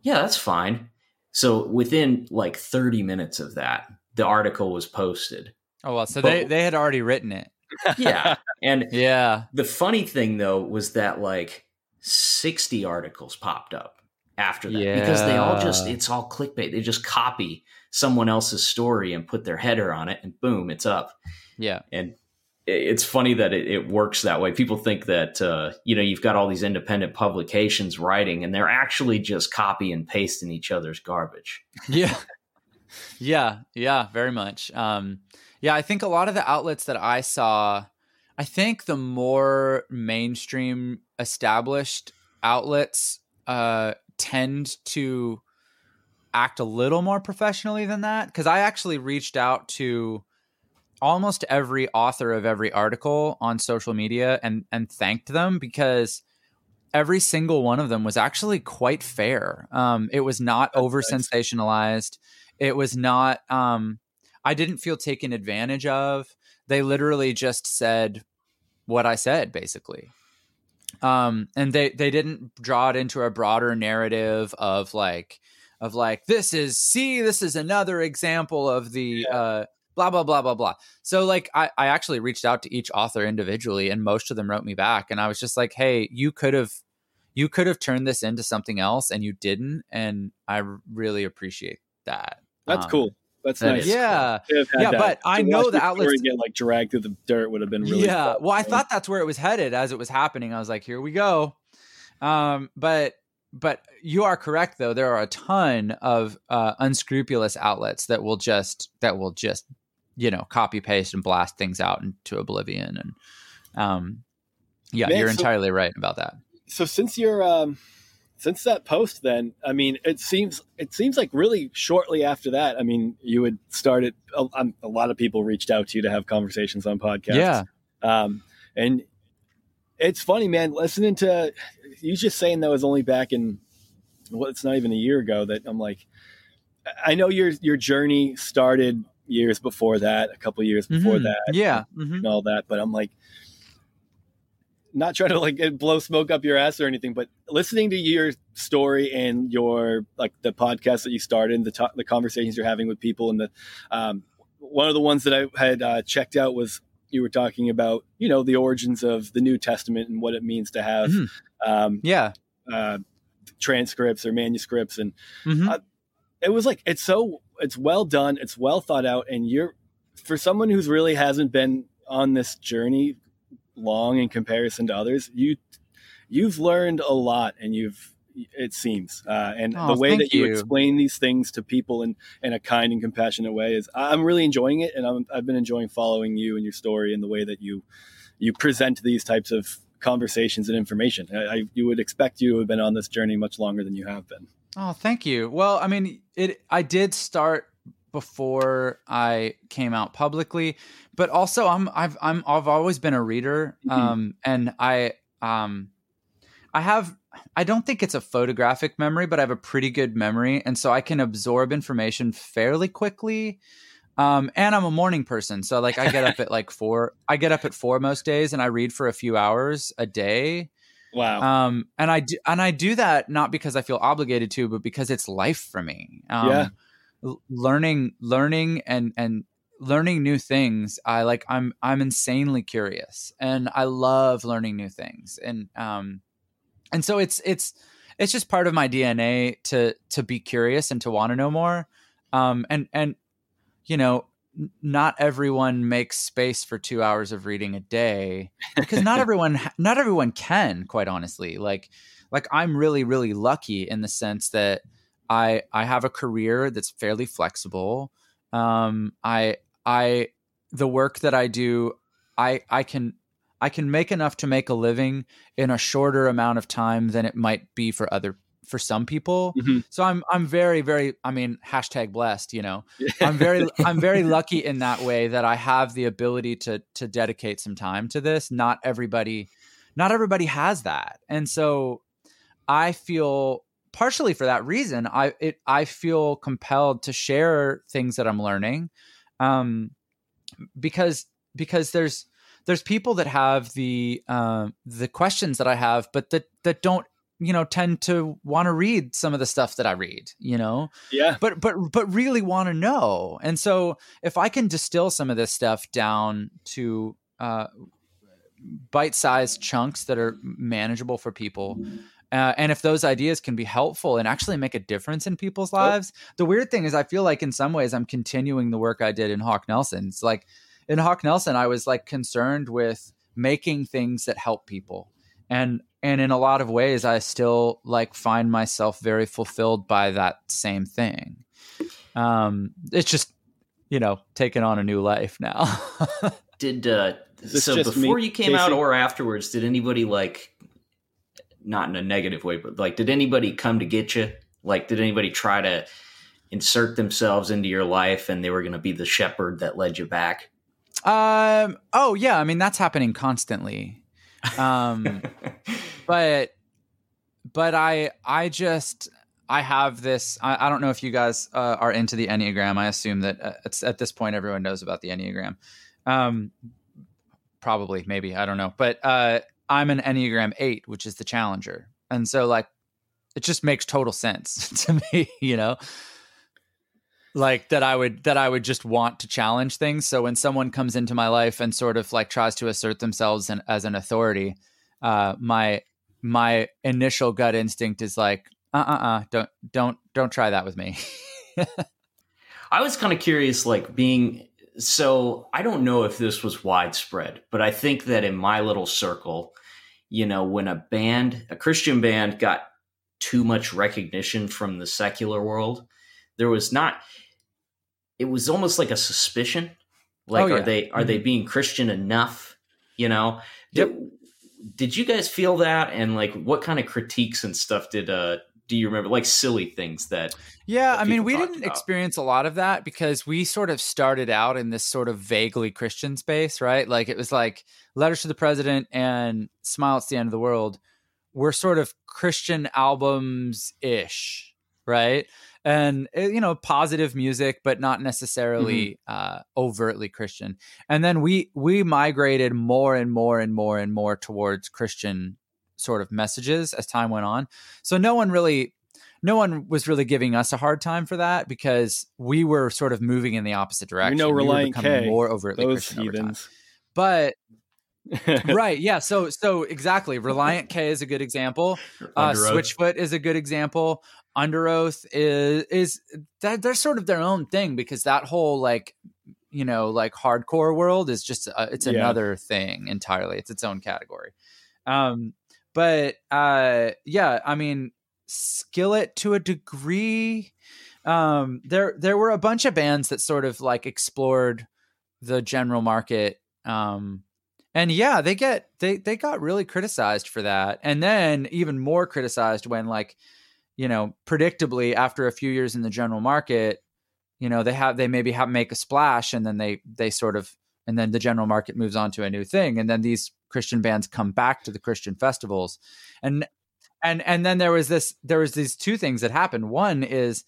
"Yeah, that's fine." So within like 30 minutes of that, the article was posted. Oh well, so But- they they had already written it. Yeah. and Yeah. the funny thing though was that like 60 articles popped up after that because they all just it's all clickbait. They just copy someone else's story and put their header on it and boom, it's up. Yeah. And it's funny that it, it works that way. People think that uh, you know you've got all these independent publications writing, and they're actually just copy and pasting each other's garbage. yeah yeah yeah very much um yeah i think a lot of the outlets that i saw i think the more mainstream established outlets uh tend to act a little more professionally than that? Because i actually reached out to almost every author of every article on social media and and thanked them because every single one of them was actually quite fair. Um it was not over sensationalized it was not um i didn't feel taken advantage of. They literally just said what i said basically. Um and they they didn't draw it into a broader narrative of like of like this is see this is another example of the uh blah blah blah blah blah so like I, I actually reached out to each author individually and most of them wrote me back and i was just like hey you could have you could have turned this into something else and you didn't and i really appreciate that That's Um, cool. That's that nice. yeah Yeah, that. but I know the outlets- get like dragged through the dirt would have been really. yeah fun. well i thought that's where it was headed as it was happening i was like here we go um but but you are correct though. There are a ton of uh unscrupulous outlets that will just that will just you know copy paste and blast things out into oblivion and um yeah Man, you're so- entirely right about that. So since you're um since that post then i mean it seems it seems like really shortly after that i mean you had started a, um, a lot of people reached out to you to have conversations on podcasts. Yeah. Um and it's funny man listening to you just saying that was only back in well it's not even a year ago that i'm like i know your your journey started years before that a couple years before Mhm. that yeah mhm. and all that. But I'm like, not trying to like blow smoke up your ass or anything, but listening to your story and your like the podcast that you started, the to- the conversations you're having with people, and the um, one of the ones that I had uh, checked out was you were talking about you know the origins of the New Testament and what it means to have Mhm. um, yeah uh, transcripts or manuscripts and Mhm. Uh, it was like it's so it's well done it's well thought out and you're for someone who's really hasn't been on this journey long in comparison to others you you've learned a lot and you've it seems uh, and Oh, the way that you, you. explain these things to people in, in a kind and compassionate way is i'm really enjoying it and I'm, i've been enjoying following you and your story and the way that you you present these types of conversations and information I, I you would expect you to have been on this journey much longer than you have been Oh, thank you. Well, I mean, it. I did start before I came out publicly, but also I'm I've I'm I've always been a reader, Mhm. um, and I um, I have I don't think it's a photographic memory, but I have a pretty good memory, and so I can absorb information fairly quickly. Um, and I'm a morning person, so like I get up at like four. I get up at four most days, and I read for a few hours a day. wow Um, and I do, and I do that not because I feel obligated to, but because it's life for me. Um, Yeah. l- learning, learning, and and learning new things i like i'm i'm insanely curious and i love learning new things and um and so it's it's it's just part of my dna to to be curious and to want to know more. Um and and you know not everyone makes space for two hours of reading a day because not everyone not everyone can quite honestly. Like like i'm really really lucky in the sense that i i have a career that's fairly flexible. Um i i the work that i do i i can i can make enough to make a living in a shorter amount of time than it might be for other for some people. Mm-hmm. So I'm I'm very very I mean hashtag blessed. You know, I'm very I'm very lucky in that way that I have the ability to to dedicate some time to this. Not everybody, not everybody has that, and so I feel partially for that reason I it I feel compelled to share things that I'm learning, um, because because there's there's people that have the uh, the questions that I have, but that that don't you know tend to want to read some of the stuff that i read you know? Yeah. But but but really want to know. And so if i can distill some of this stuff down to uh, bite-sized chunks that are manageable for people uh, and if those ideas can be helpful and actually make a difference in people's lives oh. the weird thing is i feel like in some ways i'm continuing the work i did in hawk nelson. It's like in hawk nelson i was like concerned with making things that help people. And and in a lot of ways i still like find myself very fulfilled by that same thing. Um it's just you know taking on a new life now. Did uh so before me, you came Casey? out or afterwards did anybody like not in a negative way but like did anybody come to get you? Like did anybody try to insert themselves into your life and they were going to be the shepherd that led you back um oh yeah i mean that's happening constantly um, but but I I just I have this. I, I don't know if you guys uh, are into the Enneagram. I assume that uh, it's at this point everyone knows about the Enneagram. Um, probably, maybe I don't know, but uh, I'm an Enneagram eight, which is the Challenger, and so like it just makes total sense to me, you know like that I would that I would just want to challenge things. So when someone comes into my life and sort of like tries to assert themselves in, as an authority, uh, my my initial gut instinct is like, uh uh uh, don't don't don't try that with me. I was kind of curious, like being so. I don't know if this was widespread, but I think that in my little circle, you know, when a band, a Christian band, got too much recognition from the secular world, there was not it was almost like a suspicion. Like, oh, yeah. are they are mm-hmm. they being Christian enough? You know. Yep. Did, did you guys feel that? And like, what kind of critiques and stuff did uh do you remember like silly things that yeah that i mean we didn't about? experience a lot of that because we sort of started out in this sort of vaguely christian space right like it was like letters to the president and smile it's the end of the world we're sort of christian albums ish right and eh, you know positive music but not necessarily mm-hmm. uh, overtly christian and then we we migrated more and more and more and more towards christian sort of messages as time went on so no one really no one was really giving us a hard time for that because we were sort of moving in the opposite direction. We know Relient we K, more overtly those Christian heathens. But right, yeah. So so exactly. Relient K is a good example. Uh, Switchfoot is a good example. Underoath is is that they're sort of their own thing because that whole like you know like hardcore world is just uh, it's another thing entirely. It's its own category. Um, but uh, yeah, I mean, Skillet to a degree. Um, there there were a bunch of bands that sort of like explored the general market. Um, and yeah, they get they they got really criticized for that, and then even more criticized when like you know, predictably after a few years in the general market, you know, they have they maybe have make a splash and then they they sort of and then the general market moves on to a new thing and then these Christian bands come back to the Christian festivals. And and and then there was this there was these two things that happened. One is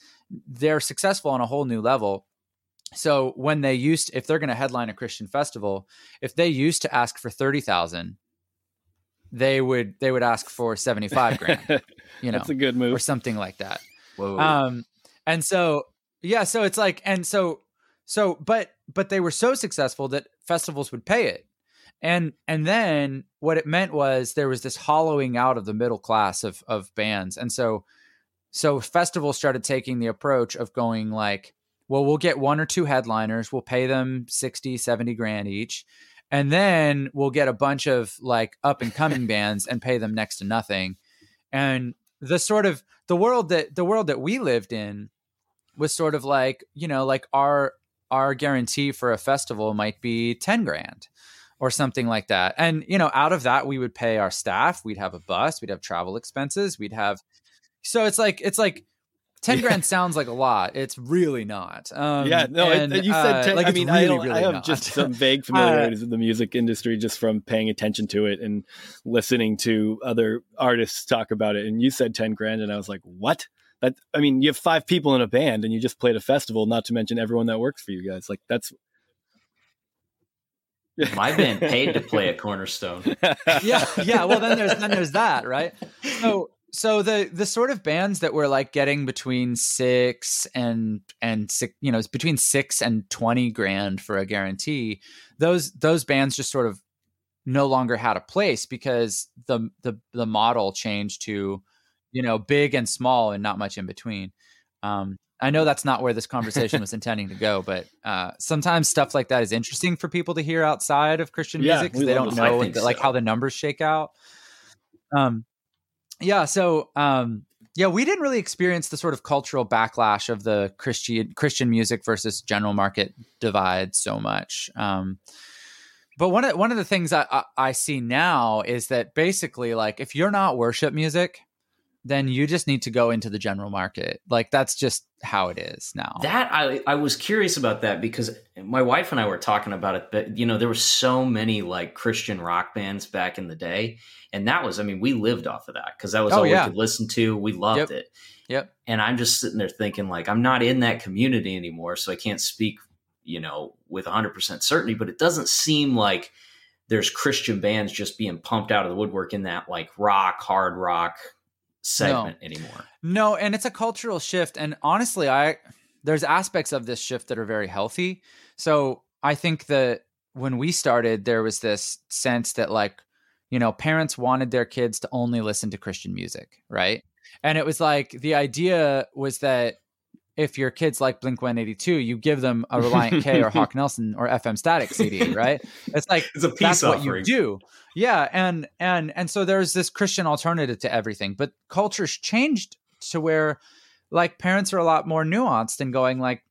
they're successful on a whole new level. So when they used if they're going to headline a Christian festival, if they used to ask for 30,000 they would they would ask for 75 grand you know that's a good move. or something like that. Whoa. um and so yeah so it's like and so so but but they were so successful that festivals would pay it. And and then what it meant was there was this hollowing out of the middle class of of bands. And so so festivals started taking the approach of going like well we'll get one or two headliners we'll pay them 60 70 grand each and then we'll get a bunch of like up and coming bands and pay them next to nothing. And the sort of the world that the world that we lived in was sort of like you know like our our guarantee for a festival might be 10 grand or something like that. And you know out of that we would pay our staff. We'd have a bus. We'd have travel expenses. We'd have so it's like it's like 10 Yeah. grand sounds like a lot it's really not um yeah, no, and, it, you uh, said. Ten, like I it's mean, I, really, don't, I have not. just some vague familiarities with the music industry just from paying attention to it and listening to other artists talk about it. And you said ten grand, and I was like, what? That I mean, you have five people in a band, and you just played a festival. Not to mention everyone that works for you guys. Like that's My band paid to play at Cornerstone. yeah yeah well then there's then there's that right so so the the sort of bands that were like getting between six and and six you know it's between six and 20 grand for a guarantee those those bands just sort of no longer had a place because the the the model changed to you know big and small and not much in between um I know that's not where this conversation was intending to go, but uh, sometimes stuff like that is interesting for people to hear outside of Christian Yeah, music because they don't know the- like so. how the numbers shake out. Um, yeah, so um, yeah, we didn't really experience the sort of cultural backlash of the Christian Christian music versus general market divide so much. Um, but one of one of the things I, I, I see now is that basically, like, if you're not worship music, then you just need to go into the general market. Like, that's just how it is now. That I I was curious about that because my wife and I were talking about it. But you know, there were so many like Christian rock bands back in the day, and that was I mean, we lived off of that because that was Oh, all yeah. we could listen to. We loved Yep. it. Yep. And I'm just sitting there thinking like I'm not in that community anymore, so I can't speak you know with 100 percent certainty. But it doesn't seem like there's Christian bands just being pumped out of the woodwork in that like rock, hard rock segment anymore. No, and it's a cultural shift. And honestly, I there's aspects of this shift that are very healthy. So I think that when we started, there was this sense that like, you know, parents wanted their kids to only listen to Christian music, right? And it was like the idea was that if your kids like Blink 182, you give them a Relient K or Hawk Nelson or FM Static CD, right? It's like It's a peace that's what you do. Yeah and and and so there's this christian alternative to everything but culture's changed to where like parents are a lot more nuanced and going like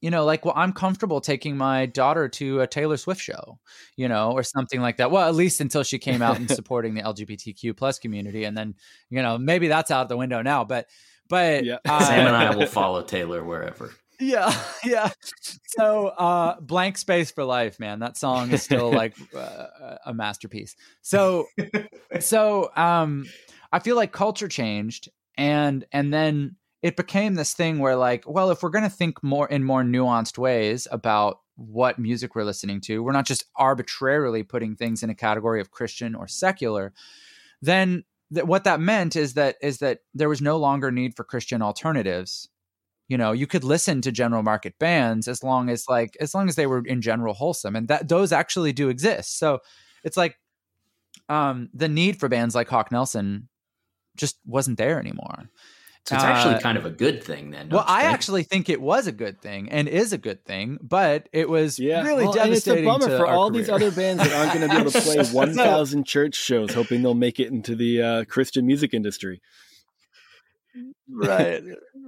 you know like well i'm comfortable taking my daughter to a taylor swift show you know or something like that. Well at least until she came out and supporting the lgbtq plus community and then you know maybe that's out the window now but but Yeah. uh, Sam and I will follow Taylor wherever. yeah yeah so uh blank space for life man that song is still like uh, a masterpiece so so um i feel like culture changed and and then it became this thing where like well if we're going to think more in more nuanced ways about what music we're listening to we're not just arbitrarily putting things in a category of christian or secular then th- what that meant is that is that there was no longer need for christian alternatives. You know you could listen to general market bands as long as like as long as they were in general wholesome and that those actually do exist. So it's like um the need for bands like hawk nelson just wasn't there anymore So it's actually Uh, kind of a good thing then. well i think? actually think it was a good thing and is a good thing but it was Yeah, really well, and it's a devastating bummer to for our all these other bands that aren't going to be able to play 1,000 church shows, hoping they'll make it into the uh, Christian music industry. right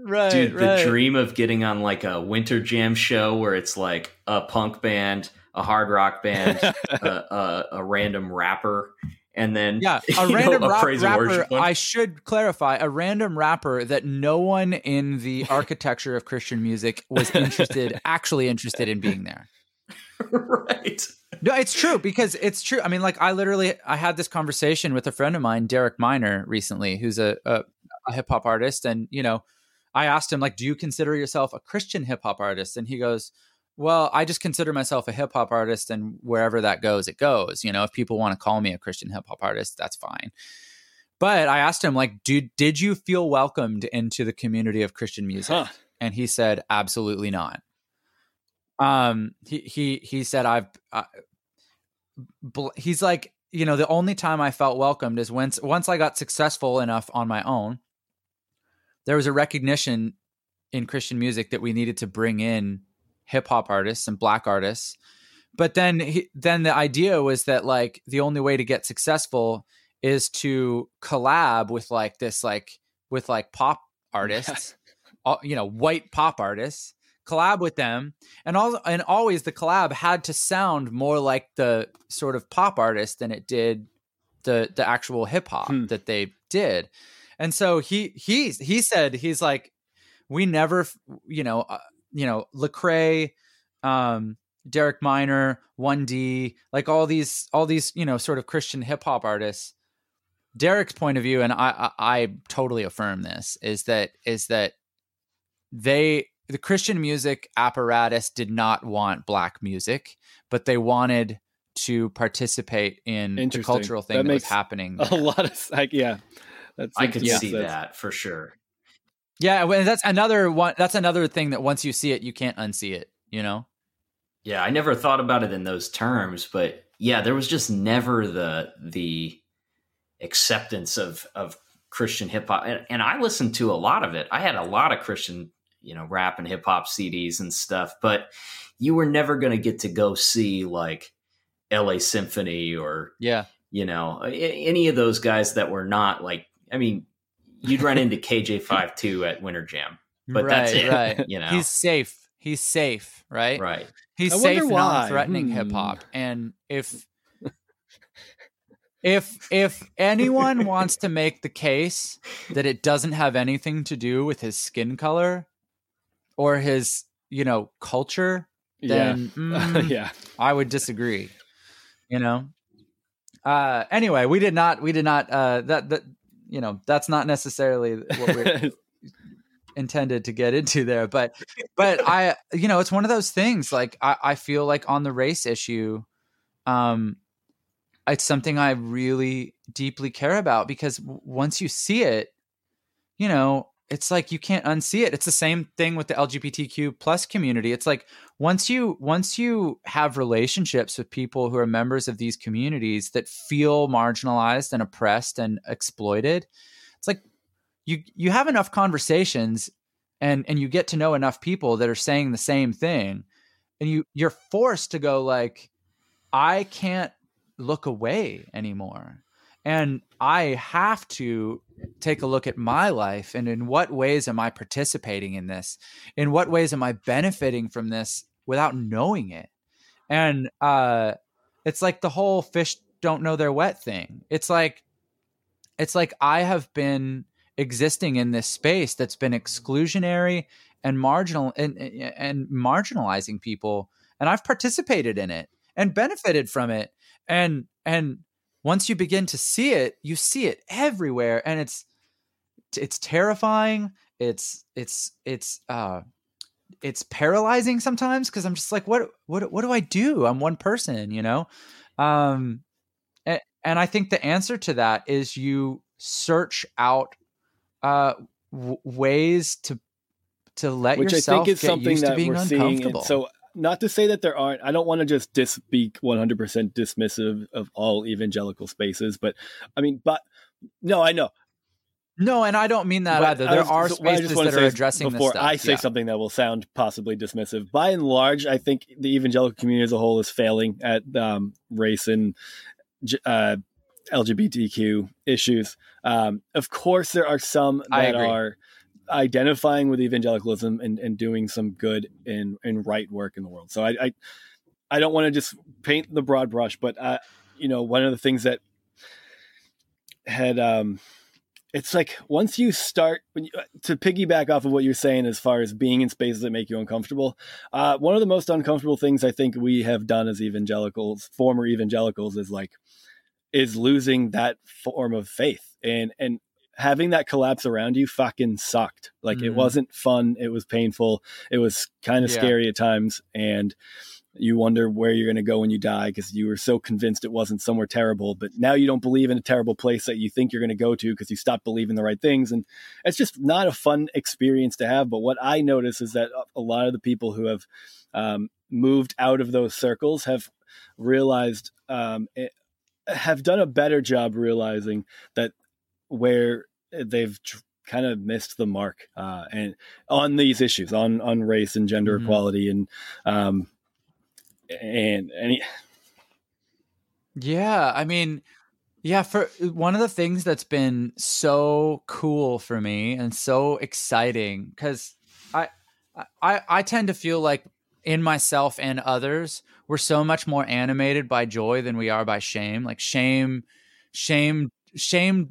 right Dude, right. the dream of getting on like a winter jam show where it's like a punk band, a hard rock band, a, a, a random rapper, and then Yeah, a random a rap- rapper. I should clarify: a random rapper that no one in the architecture of Christian music was interested, actually interested in being there. right. No, it's true because it's true. I mean, like I literally, I had this conversation with a friend of mine, Derek Minor, recently, who's a, a, a hip hop artist, and you know, I asked him like, "Do you consider yourself a Christian hip hop artist?" And he goes, "Well, I just consider myself a hip hop artist, and wherever that goes, it goes. You know, if people want to call me a Christian hip hop artist, that's fine." But I asked him like, "Dude, did you feel welcomed into the community of Christian music?" Huh. And he said, "Absolutely not." um he he he said i've bl- he's like you know the only time i felt welcomed is once once i got successful enough on my own there was a recognition in christian music that we needed to bring in hip hop artists and black artists. But then he, then the idea was that like the only way to get successful is to collab with like this like with like pop artists all, you know white pop artists collab with them. And all and always the collab had to sound more like the sort of pop artist than it did the the actual hip hop Hmm. that they did. And so he he he said he's like we never you know uh, you know Lecrae um Derek Minor 1D like all these all these you know sort of Christian hip hop artists Derek's point of view and I, I I totally affirm this is that is that they the Christian music apparatus did not want black music, but they wanted to participate in the Interesting. cultural thing That that, was makes happening. a lot of like yeah. That's I could yeah, see that's- that for sure. Yeah, well, that's another one. That's another thing that once you see it, you can't unsee it. You know. Yeah, I never thought about it in those terms, but yeah, there was just never the the acceptance of of Christian hip hop, and, and I listened to a lot of it. I had a lot of Christian, you know, rap and hip hop CDs and stuff, but you were never going to get to go see like L.A. Symphony or Yeah. you know any of those guys that were not like. I mean, you'd run into KJ52 at Winter Jam, but right, that's it. Right. You know, He's safe. He's safe. Right. right. He's I safe, why. non-threatening Hmm. hip hop. And if if if anyone wants to make the case that it doesn't have anything to do with his skin color or his, you know, culture, then yeah. mm, yeah. I would disagree. You know. Uh anyway, we did not we did not uh that that you know, that's not necessarily what we're intended to get into there but but i you know it's one of those things like i i feel like on the race issue um it's something i really deeply care about because w- once you see it you know it's like you can't unsee it. It's the same thing with the lgbtq plus community. It's like once you once you have relationships with people who are members of these communities that feel marginalized and oppressed and exploited it's like you you have enough conversations and and you get to know enough people that are saying the same thing. And you you're forced to go like i can't look away anymore and i have to take a look at my life and in what ways am i participating in this? In what ways am i benefiting from this without knowing it? And uh it's like the whole fish don't know they're wet thing. It's like it's like i have been existing in this space that's been exclusionary and marginal and, and marginalizing people and i've participated in it and benefited from it. And and once you begin to see it you see it everywhere and it's it's terrifying it's it's it's uh it's paralyzing sometimes because i'm just like what what what do i do? I'm one person you know? Um and, and i think the answer to that is you search out uh w- ways to to let which I yourself think is get something used to being we're uncomfortable And so, not to say that there aren't. I don't want to just dis- be 100% dismissive of all evangelical spaces, but I mean, but no, I know. no and i don't mean that But either there was- are so spaces wanna that are addressing before this stuff. I say yeah. something that will sound possibly dismissive. By and large, I think the evangelical community as a whole is failing at um, race and uh, LGBTQ issues. Um, of course, there are some I that agree. are identifying with evangelicalism and, and doing some good and, and right work in the world. So I, I, I don't want to just paint the broad brush, but uh, you know, one of the things that had um, it's like once you start when you, to piggyback off of what you're saying as far as being in spaces that make you uncomfortable uh, one of the most uncomfortable things i think we have done as evangelicals former evangelicals is like is losing that form of faith and and having that collapse around you fucking sucked. Like it Mhm. wasn't fun. It was painful. It was kind of Yeah. scary at times. And you wonder where you're going to go when you die because you were so convinced it wasn't somewhere terrible. But now you don't believe in a terrible place that you think you're going to go to because you stopped believing the right things. And it's just not a fun experience to have. But what i notice is that a- a lot of the people who have um, moved out of those circles have realized um, it, have done a better job realizing that where they've tr- kind of missed the mark uh, and on these issues on on race and gender Mhm. equality and um and any Yeah, I mean, yeah, for one of the things that's been so cool for me and so exciting cuz I I I tend to feel like in myself and others we're so much more animated by joy than we are by shame. Like shame shame shame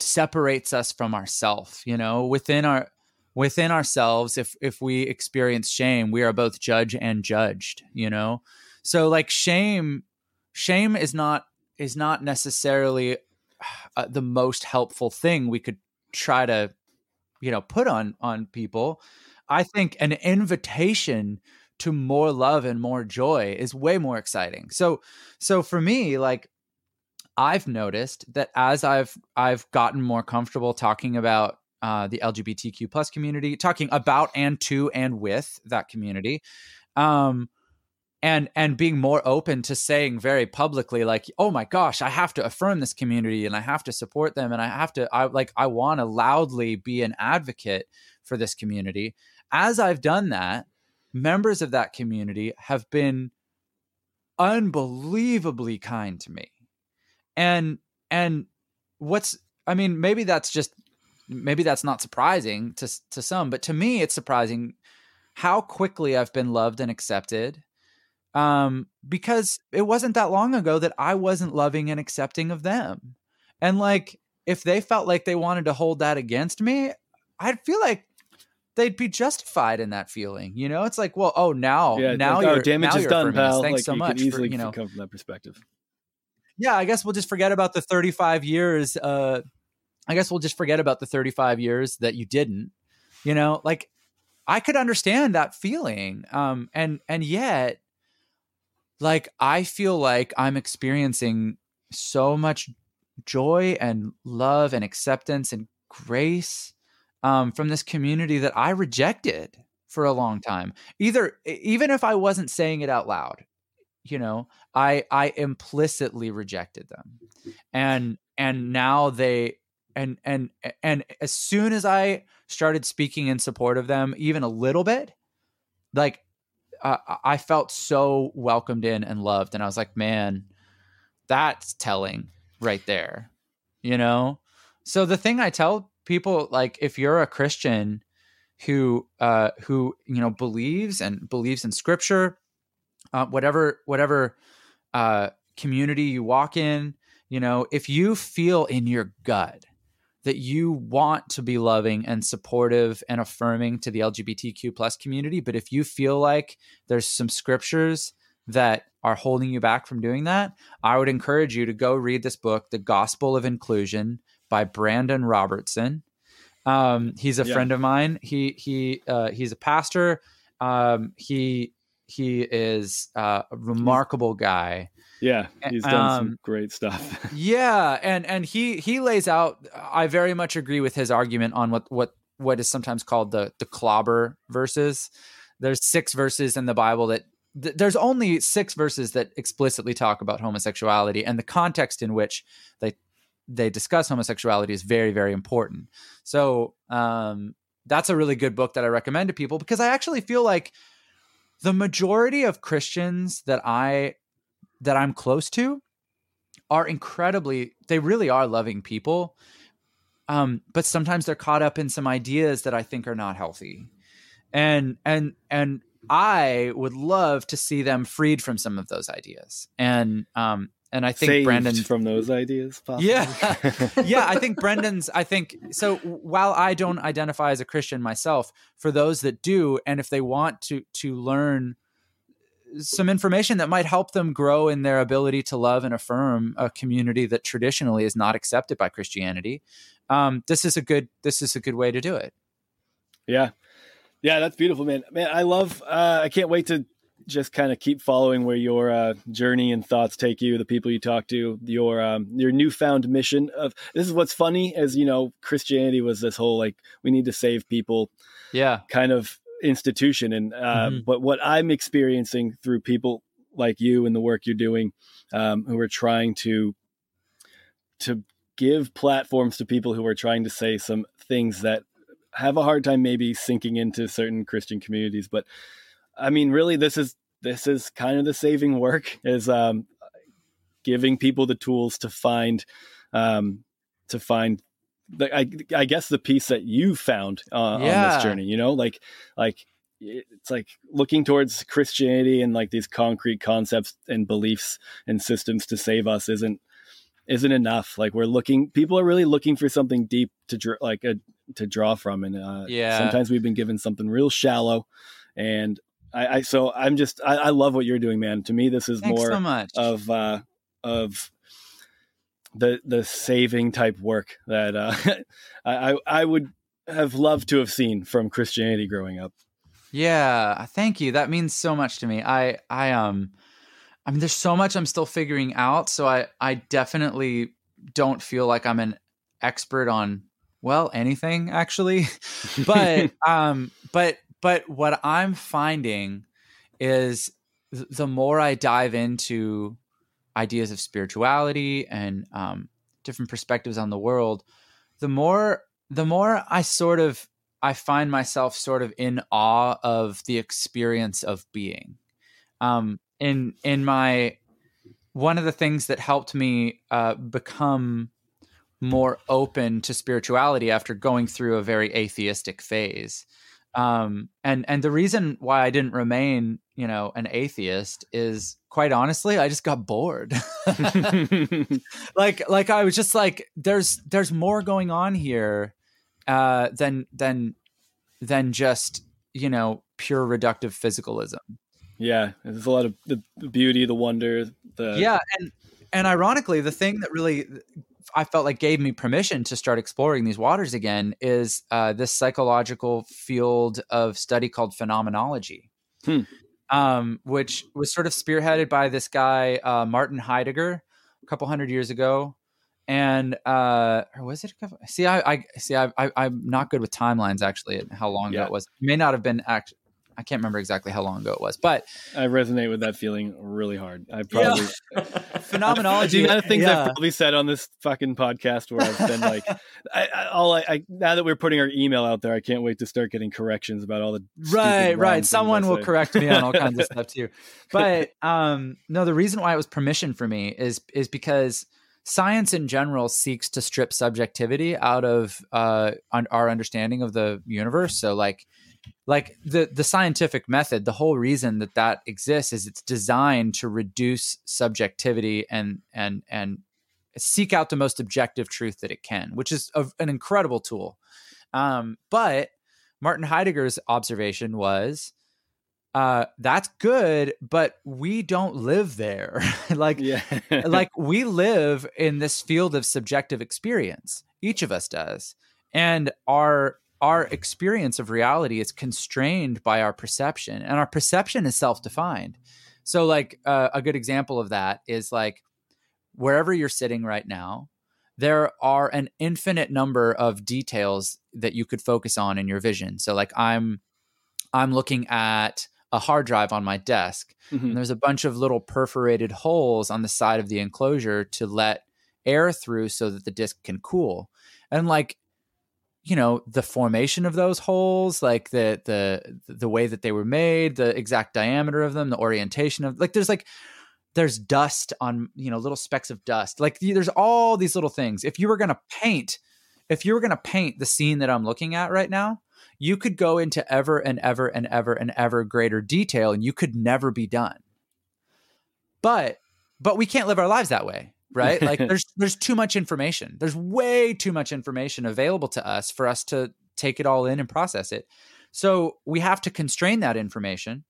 separates us from ourself, you know, within our within ourselves if if we experience shame, we are both judge and judged, you know. So like shame shame is not is not necessarily uh, the most helpful thing we could try to you know put on on people. I think an invitation to more love and more joy is way more exciting. So so for me like i've noticed that as i've i've gotten more comfortable talking about uh, the lgbtq plus community talking about and to and with that community um and and being more open to saying very publicly like oh my gosh i have to affirm this community and i have to support them and i have to i like i want to loudly be an advocate for this community as i've done that members of that community have been unbelievably kind to me and and what's i mean maybe that's just maybe that's not surprising to to some but to me it's surprising how quickly i've been loved and accepted um, because it wasn't that long ago that I wasn't loving and accepting of them. And like, if they felt like they wanted to hold that against me, I'd feel like they'd be justified in that feeling. You know, it's like, well, oh, now, yeah now like, oh, you're damage now is done pal Thanks like, so you much. for, you know, come from that perspective yeah, I guess we'll just forget about the 35 years. Uh, I guess we'll just forget about the 35 years that you didn't. You know, like I could understand that feeling. Um, and and yet like I feel like I'm experiencing so much joy and love and acceptance and grace um, from this community that I rejected for a long time. Either even if I wasn't saying it out loud, you know, I I implicitly rejected them, and and now they and and and as soon as I started speaking in support of them, even a little bit, like uh, I felt so welcomed in and loved, and I was like, man, that's telling right there, you know. So the thing I tell people, like, if you're a Christian who uh, who you know believes and believes in Scripture, uh, whatever whatever uh, community you walk in, you know, if you feel in your gut that you want to be loving and supportive and affirming to the LGBTQ plus community, but if you feel like there's some scriptures that are holding you back from doing that, I would encourage you to go read this book, The Gospel of Inclusion by Brandon Robertson. Um, he's a Yeah. friend of mine. He he uh, he's a pastor. Um, he he is uh, a remarkable guy. yeah he's done some Um, great stuff Yeah, and and he he lays out. I very much agree with his argument on what what what is sometimes called the the clobber verses. There's six verses in the Bible that th- there's only six verses that explicitly talk about homosexuality, and the context in which they they discuss homosexuality is very very important. So um, that's a really good book that I recommend to people because I actually feel like the majority of Christians that I that I'm close to are incredibly they really are loving people um but sometimes they're caught up in some ideas that i think are not healthy. And and and i would love to see them freed from some of those ideas. And um and i think Saved brandon from those ideas possibly. Yeah. yeah, I think Brandon's. I think so. While I don't identify as a Christian myself, for those that do, and if they want to to learn some information that might help them grow in their ability to love and affirm a community that traditionally is not accepted by Christianity, um, this is a good this is a good way to do it. Yeah. Yeah, that's beautiful, man. Man, I love uh I can't wait to just kind of keep following where your uh, journey and thoughts take you, the people you talk to, your um, your newfound mission of this is what's funny as you know Christianity was this whole like we need to save people Yeah, kind of institution and uh, Mhm. but what i'm experiencing through people like you and the work you're doing um, who are trying to to give platforms to people who are trying to say some things that have a hard time maybe sinking into certain christian communities but i mean really this is this is kind of the saving work is um, giving people the tools to find um, to find the, I, I guess the piece that you found uh, on this journey you know like like it's like looking towards christianity and like these concrete concepts and beliefs and systems to save us isn't isn't enough. Like we're looking people are really looking for something deep to dr- like a, to draw from. And uh, Yeah. sometimes we've been given something real shallow and I, I so i'm just I, I love what you're doing man to me this is Thanks more so much. of uh of the the saving type work that uh I I- I would have loved to have seen from Christianity growing up. Yeah, thank you. That means so much to me. I I um I mean there's so much I'm still figuring out, so I I definitely don't feel like I'm an expert on well, anything actually. but um but but what I'm finding is th- the more I dive into ideas of spirituality and um different perspectives on the world, the more the more I sort of I find myself sort of in awe of the experience of being. Um, in in my one of the things that helped me uh, become more open to spirituality after going through a very atheistic phase. Um, and and the reason why I didn't remain, you know, an atheist is quite honestly, I just got bored. like like I was just like, there's there's more going on here uh, than than than just you know pure reductive physicalism. yeah, there's a lot of the beauty, the wonder, the yeah, and and ironically, the thing that really I felt like gave me permission to start exploring these waters again is uh, this psychological field of study called phenomenology. Hmm. Um, which was sort of spearheaded by this guy uh, Martin Heidegger a couple hundred years ago, and uh, or was it? A couple, see, I, I see, I, I, I'm not good with timelines actually. And how long Yeah. it was? It may not have been act. I can't remember exactly how long ago it was, but I resonate with that feeling really hard. I probably phenomenology. the amount of things yeah. I've probably said on this fucking podcast where I've been like, I, I, all I, I now that we're putting our email out there, I can't wait to start getting corrections about all the right right someone will correct me on all kinds of stuff too but um no the reason why it was permission for me is is because science in general seeks to strip subjectivity out of uh our understanding of the universe so like like the the scientific method the whole reason that that exists is it's designed to reduce subjectivity and and and seek out the most objective truth that it can which is a, an incredible tool. Um but martin heidegger's observation was uh that's good but we don't live there. Like like we live in this field of subjective experience. Each of us does. And our our experience of reality is constrained by our perception and our perception is self-defined. So like uh, a good example of that is like wherever you're sitting right now there are an infinite number of details that you could focus on in your vision. So like i'm i'm looking at a hard drive on my desk Mhm. and there's a bunch of little perforated holes on the side of the enclosure to let air through so that the disk can cool. And like you know the formation of those holes like the the the way that they were made the exact diameter of them the orientation of like there's like there's dust on you know little specks of dust. Like there's all these little things. If you were going to paint if you were going to paint the scene that i'm looking at right now you could go into ever and ever and ever and ever greater detail and you could never be done. But but we can't live our lives that way right? Like there's there's too much information. There's way too much information available to us for us to take it all in and process it. So we have to constrain that information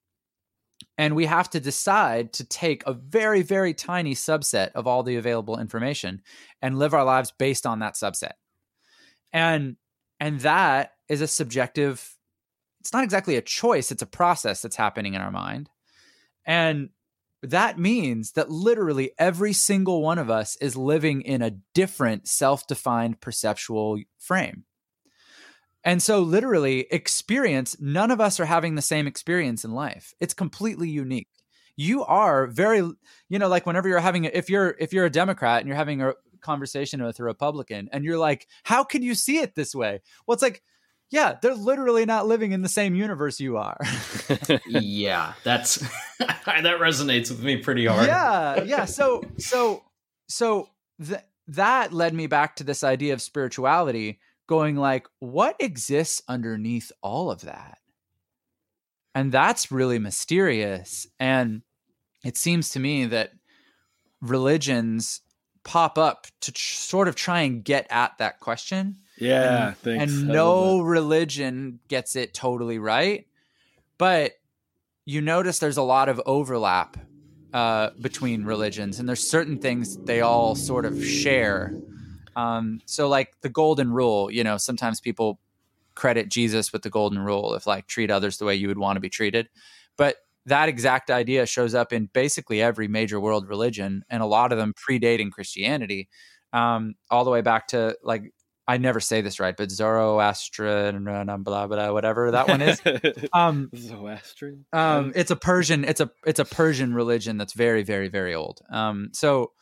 and we have to decide to take a very very tiny subset of all the available information and live our lives based on that subset. And and that is a subjective it's not exactly a choice it's a process that's happening in our mind. And that means that literally every single one of us is living in a different self-defined perceptual frame. And so literally experience none of us are having the same experience in life. It's completely unique. You are very you know like whenever you're having if you're if you're a democrat and you're having a conversation with a republican and you're like how can you see it this way? Well it's like yeah they're literally not living in the same universe you are. Yeah that's that resonates with me pretty hard. Yeah yeah so so so th- that led me back to this idea of spirituality going like what exists underneath all of that? And that's really mysterious and it seems to me that religions pop up to tr- sort of try and get at that question Yeah, and, thanks. and no religion gets it totally right but you notice there's a lot of overlap uh, between religions and there's certain things they all sort of share um, so like the golden rule you know sometimes people credit jesus with the golden rule if like treat others the way you would want to be treated but that exact idea shows up in basically every major world religion and a lot of them predating christianity um, all the way back to like I never say this right, but Zoroastrian, blah blah blah, whatever that one is. Um, Zoroastrian. um, it's a Persian. It's a it's a Persian religion that's very very very old. Um, so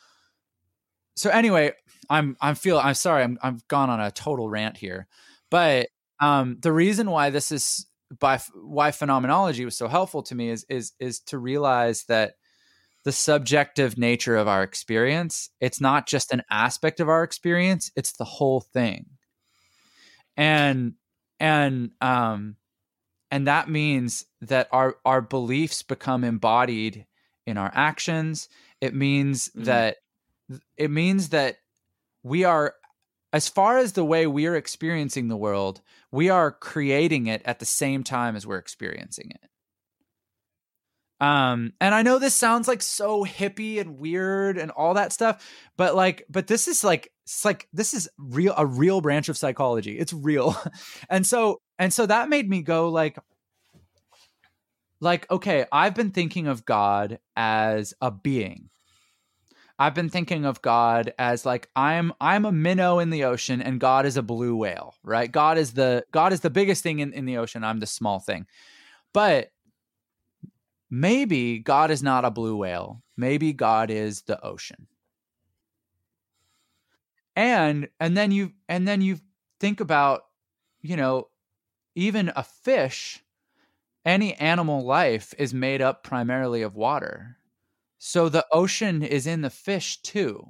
so anyway, I'm I'm feel I'm sorry I'm I've gone on a total rant here, but um, the reason why this is by why phenomenology was so helpful to me is is is to realize that the subjective nature of our experience. It's not just an aspect of our experience it's the whole thing. And and um and that means that our our beliefs become embodied in our actions. It means Mhm. that it means that we are as far as the way we are experiencing the world we are creating it at the same time as we're experiencing it um and i know this sounds like so hippie and weird and all that stuff but like but this is like it's like this is real a real branch of psychology. It's real. And so and so that made me go like like okay i've been thinking of god as a being. I've been thinking of god as like i'm i'm a minnow in the ocean and god is a blue whale right? God is the god is the biggest thing in, in the ocean. I'm the small thing. But maybe god is not a blue whale. Maybe god is the ocean. And and then you and then you think about you know even a fish any animal life is made up primarily of water. So the ocean is in the fish too.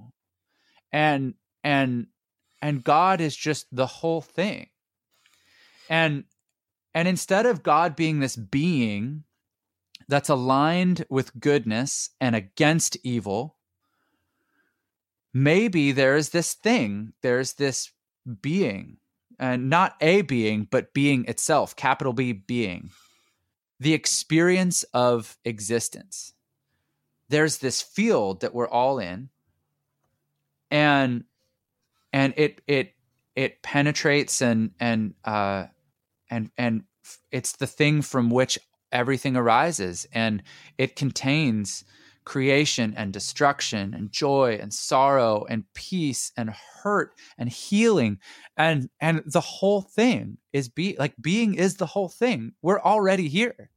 And and and god is just the whole thing. And and instead of god being this being that's aligned with goodness and against evil maybe there's this thing there's this being and not a being but being itself capital b being the experience of existence. There's this field that we're all in and and it it it penetrates and and uh and and it's the thing from which everything arises and it contains creation and destruction and joy and sorrow and peace and hurt and healing. And and the whole thing is be like being is the whole thing. We're already here.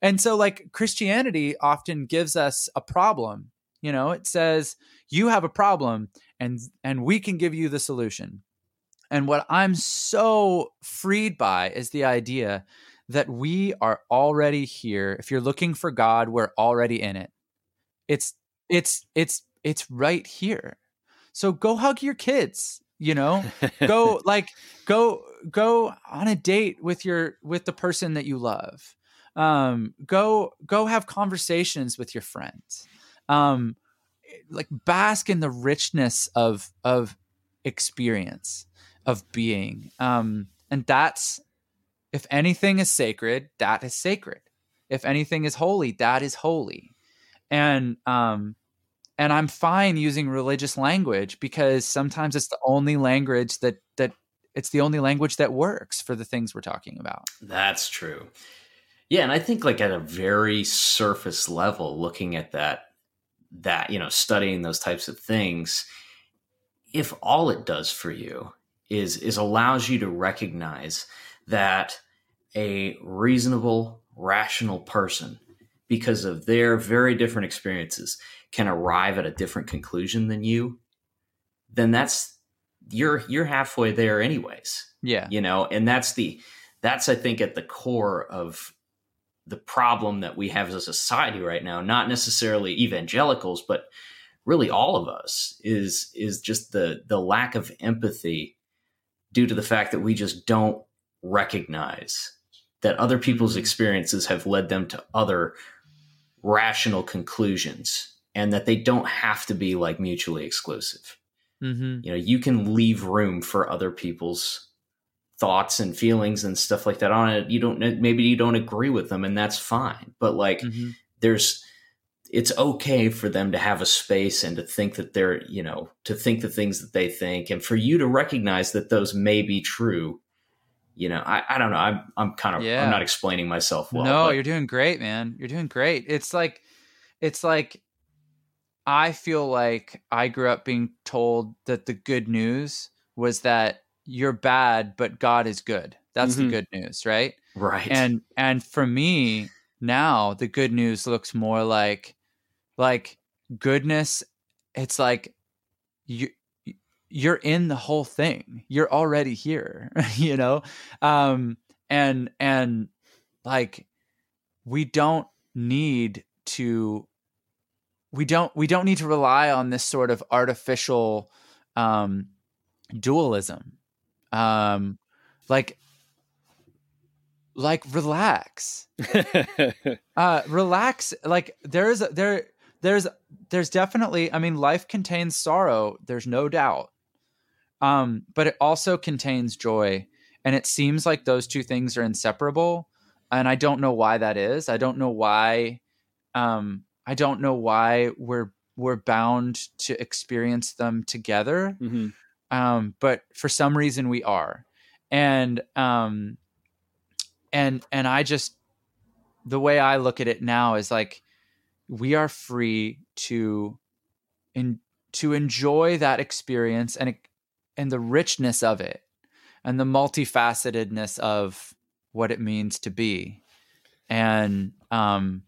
And so like christianity often gives us a problem. You know it says you have a problem and and we can give you the solution. And what i'm so freed by is the idea that we are already here if you're looking for god we're already in it. It's it's it's it's right here. So go hug your kids you know? Go like go go on a date with your with the person that you love. Um go go have conversations with your friends. Um like bask in the richness of of experience of being. Um and that's if anything is sacred that is sacred. If anything is holy that is holy. And um and i'm fine using religious language because sometimes it's the only language that that it's the only language that works for the things we're talking about. That's true. Yeah, and I think like at a very surface level, looking at that, that you know, studying those types of things, if all it does for you is is allows you to recognize that a reasonable rational person because of their very different experiences can arrive at a different conclusion than you then that's you're you're halfway there anyways Yeah. you know and that's the that's i think at the core of the problem that we have as a society right now not necessarily evangelicals but really all of us is is just the the lack of empathy due to the fact that we just don't recognize that other people's experiences have led them to other rational conclusions and that they don't have to be like mutually exclusive Mm-hmm. you know you can leave room for other people's thoughts and feelings and stuff like that on it you don't maybe you don't agree with them and that's fine but like Mm-hmm. there's it's okay for them to have a space and to think that they're you know to think the things that they think and for you to recognize that those may be true you know i, I don't know i'm, I'm kind of Yeah. i'm not explaining myself well no, but- you're doing great, man. You're doing great. It's like, it's like, I feel like I grew up being told that the good news was that you're bad, but God is good. That's Mhm. the good news, right? right And and for me now, the good news looks more like, like goodness. It's like you you're in the whole thing. You're already here, you know? Um and and like we don't need to we don't we don't need to rely on this sort of artificial um dualism. Um like like relax uh relax like there's there there's there's definitely i mean life contains sorrow there's no doubt um but it also contains joy and it seems like those two things are inseparable and i don't know why that is. I don't know why um i don't know why we're we're bound to experience them together. Mhm. um, but for some reason we are. And um and and i just the way i look at it now is like we are free to in to enjoy that experience and it- and the richness of it and the multifacetedness of what it means to be and um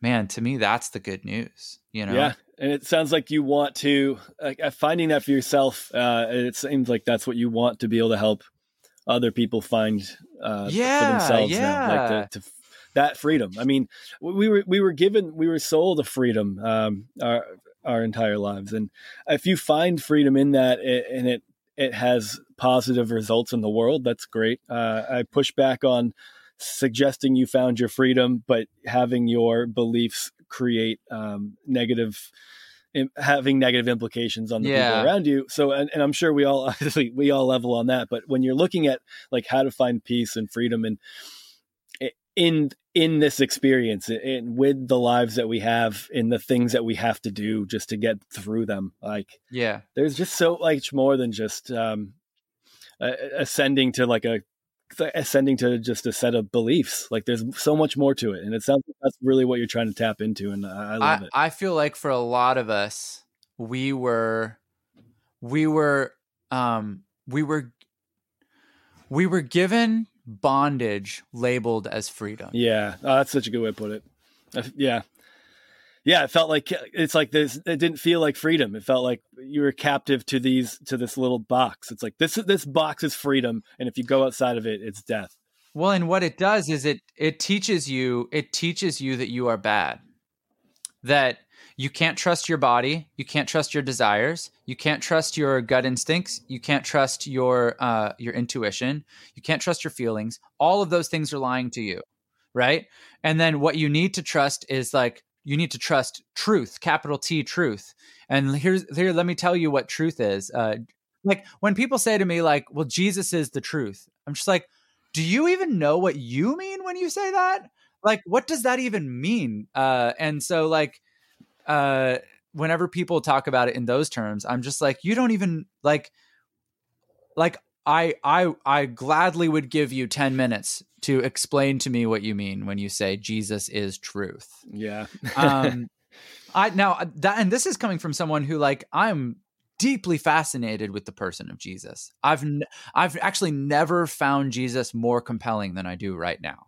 man to me that's the good news you know Yeah, and it sounds like you want to uh, finding that for yourself. Uh, it seems like that's what you want to be able to help other people find uh, Yeah, for themselves now, like yeah. to, to that freedom. I mean, we were we were given we were sold a freedom um, our our entire lives, and if you find freedom in that, it, and it it has positive results in the world, that's great. Uh, I push back on suggesting you found your freedom, but having your beliefs create um, negative, having negative implications on the Yeah. people around you. So, and, and I'm sure we all obviously we all level on that. But when you're looking at like how to find peace and freedom and i- in in this experience and with the lives that we have in the things that we have to do just to get through them like yeah. there's just so much more than just um uh, ascending to like a ascending to just a set of beliefs. Like there's so much more to it and it sounds like that's really what you're trying to tap into and i, I love I, it. I feel like for a lot of us, we were, we were, um, we were, we were given bondage labeled as freedom. yeah. Oh, that's such a good way to put it. I- yeah. Yeah it felt like it's like this it didn't feel like freedom. It felt like you were captive to these to this little box. It's like this this box is freedom and if you go outside of it it's death. Well, and what it does is it it teaches you it teaches you that you are bad. That you can't trust your body, you can't trust your desires, you can't trust your gut instincts, you can't trust your uh your intuition, you can't trust your feelings. All of those things are lying to you, right? And then what you need to trust is like you need to trust truth, capital T truth. And here's here let me tell you what truth is. Uh like when people say to me like, "Well, Jesus is the truth." I'm just like, do you even know what you mean when you say that like what does that even mean uh and so like uh whenever people talk about it in those terms i'm just like you don't even like like i i i gladly would give you 10 minutes to explain to me what you mean when you say jesus is truth yeah um i now that and this is coming from someone who like i'm deeply fascinated with the person of Jesus. I've n- I've actually never found Jesus more compelling than I do right now.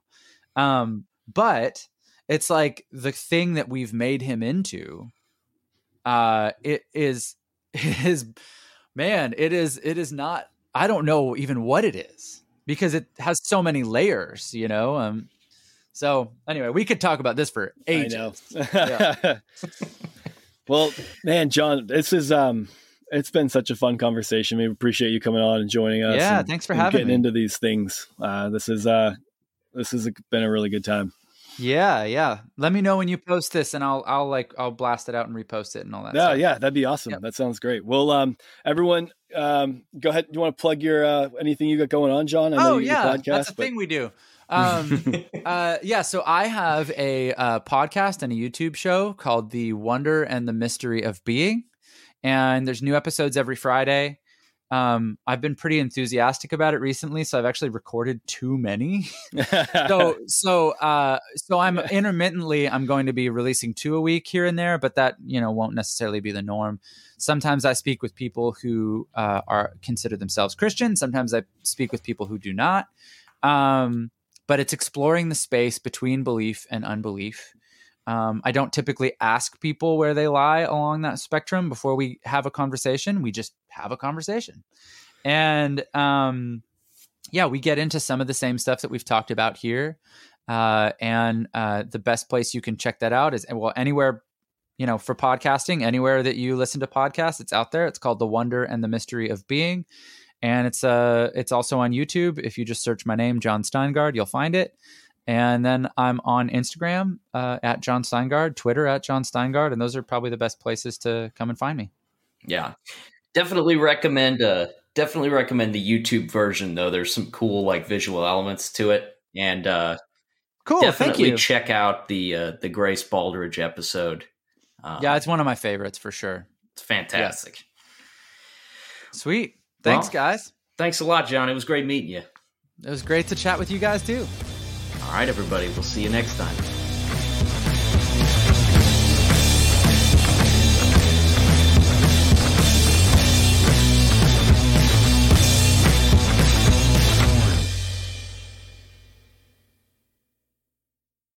Um, but it's like the thing that we've made him into. Uh, it is it is man. It is it is not. I don't know even what it is because it has so many layers. You know. Um. So anyway, we could talk about this for ages. I know. well, man, Jon, this is um it's been such a fun conversation. We appreciate you coming on and joining us. Yeah, and, thanks for having getting me. into these things. Uh, this is uh, this has been a really good time. Yeah, yeah. Let me know when you post this, and I'll I'll like I'll blast it out and repost it and all that. Yeah, stuff. yeah, that'd be awesome. Yep. That sounds great. Well, um, everyone, um, go ahead. Do you want to plug your uh, anything you got going on, Jon? I Oh yeah, podcast, that's a but- thing we do. Um, uh, yeah, so I have a uh, podcast and a YouTube show called The Wonder and the Mystery of Being, and there's new episodes every Friday. Um, I've been pretty enthusiastic about it recently, so I've actually recorded too many. so so uh so i'm intermittently i'm going to be releasing two a week here and there but that you know won't necessarily be the norm. Sometimes i speak with people who uh, are consider themselves christian. Sometimes i speak with people who do not. Um but it's exploring the space between belief and unbelief um, i don't typically ask people where they lie along that spectrum before we have a conversation we just have a conversation and um yeah, we get into some of the same stuff that we've talked about here. Uh, and uh, the best place you can check that out is, well, anywhere, you know, for podcasting, anywhere that you listen to podcasts, it's out there. It's called The Wonder and the Mystery of Being. And it's uh, it's also on YouTube. If you just search my name, Jon Steingard, you'll find it. And then I'm on Instagram uh, at Jon Steingard, Twitter at Jon Steingard, and those are probably the best places to come and find me. Yeah, definitely recommend. Uh, definitely recommend the YouTube version though. There's some cool like visual elements to it, and uh, Cool, thank definitely you. check out the uh, the Grace Baldridge episode. Uh, yeah, it's one of my favorites for sure. it's fantastic. Sweet. Thanks, Well- guys. Thanks a lot, Jon. It was great meeting you. It was great to chat with you guys too. All right, everybody. We'll see you next time.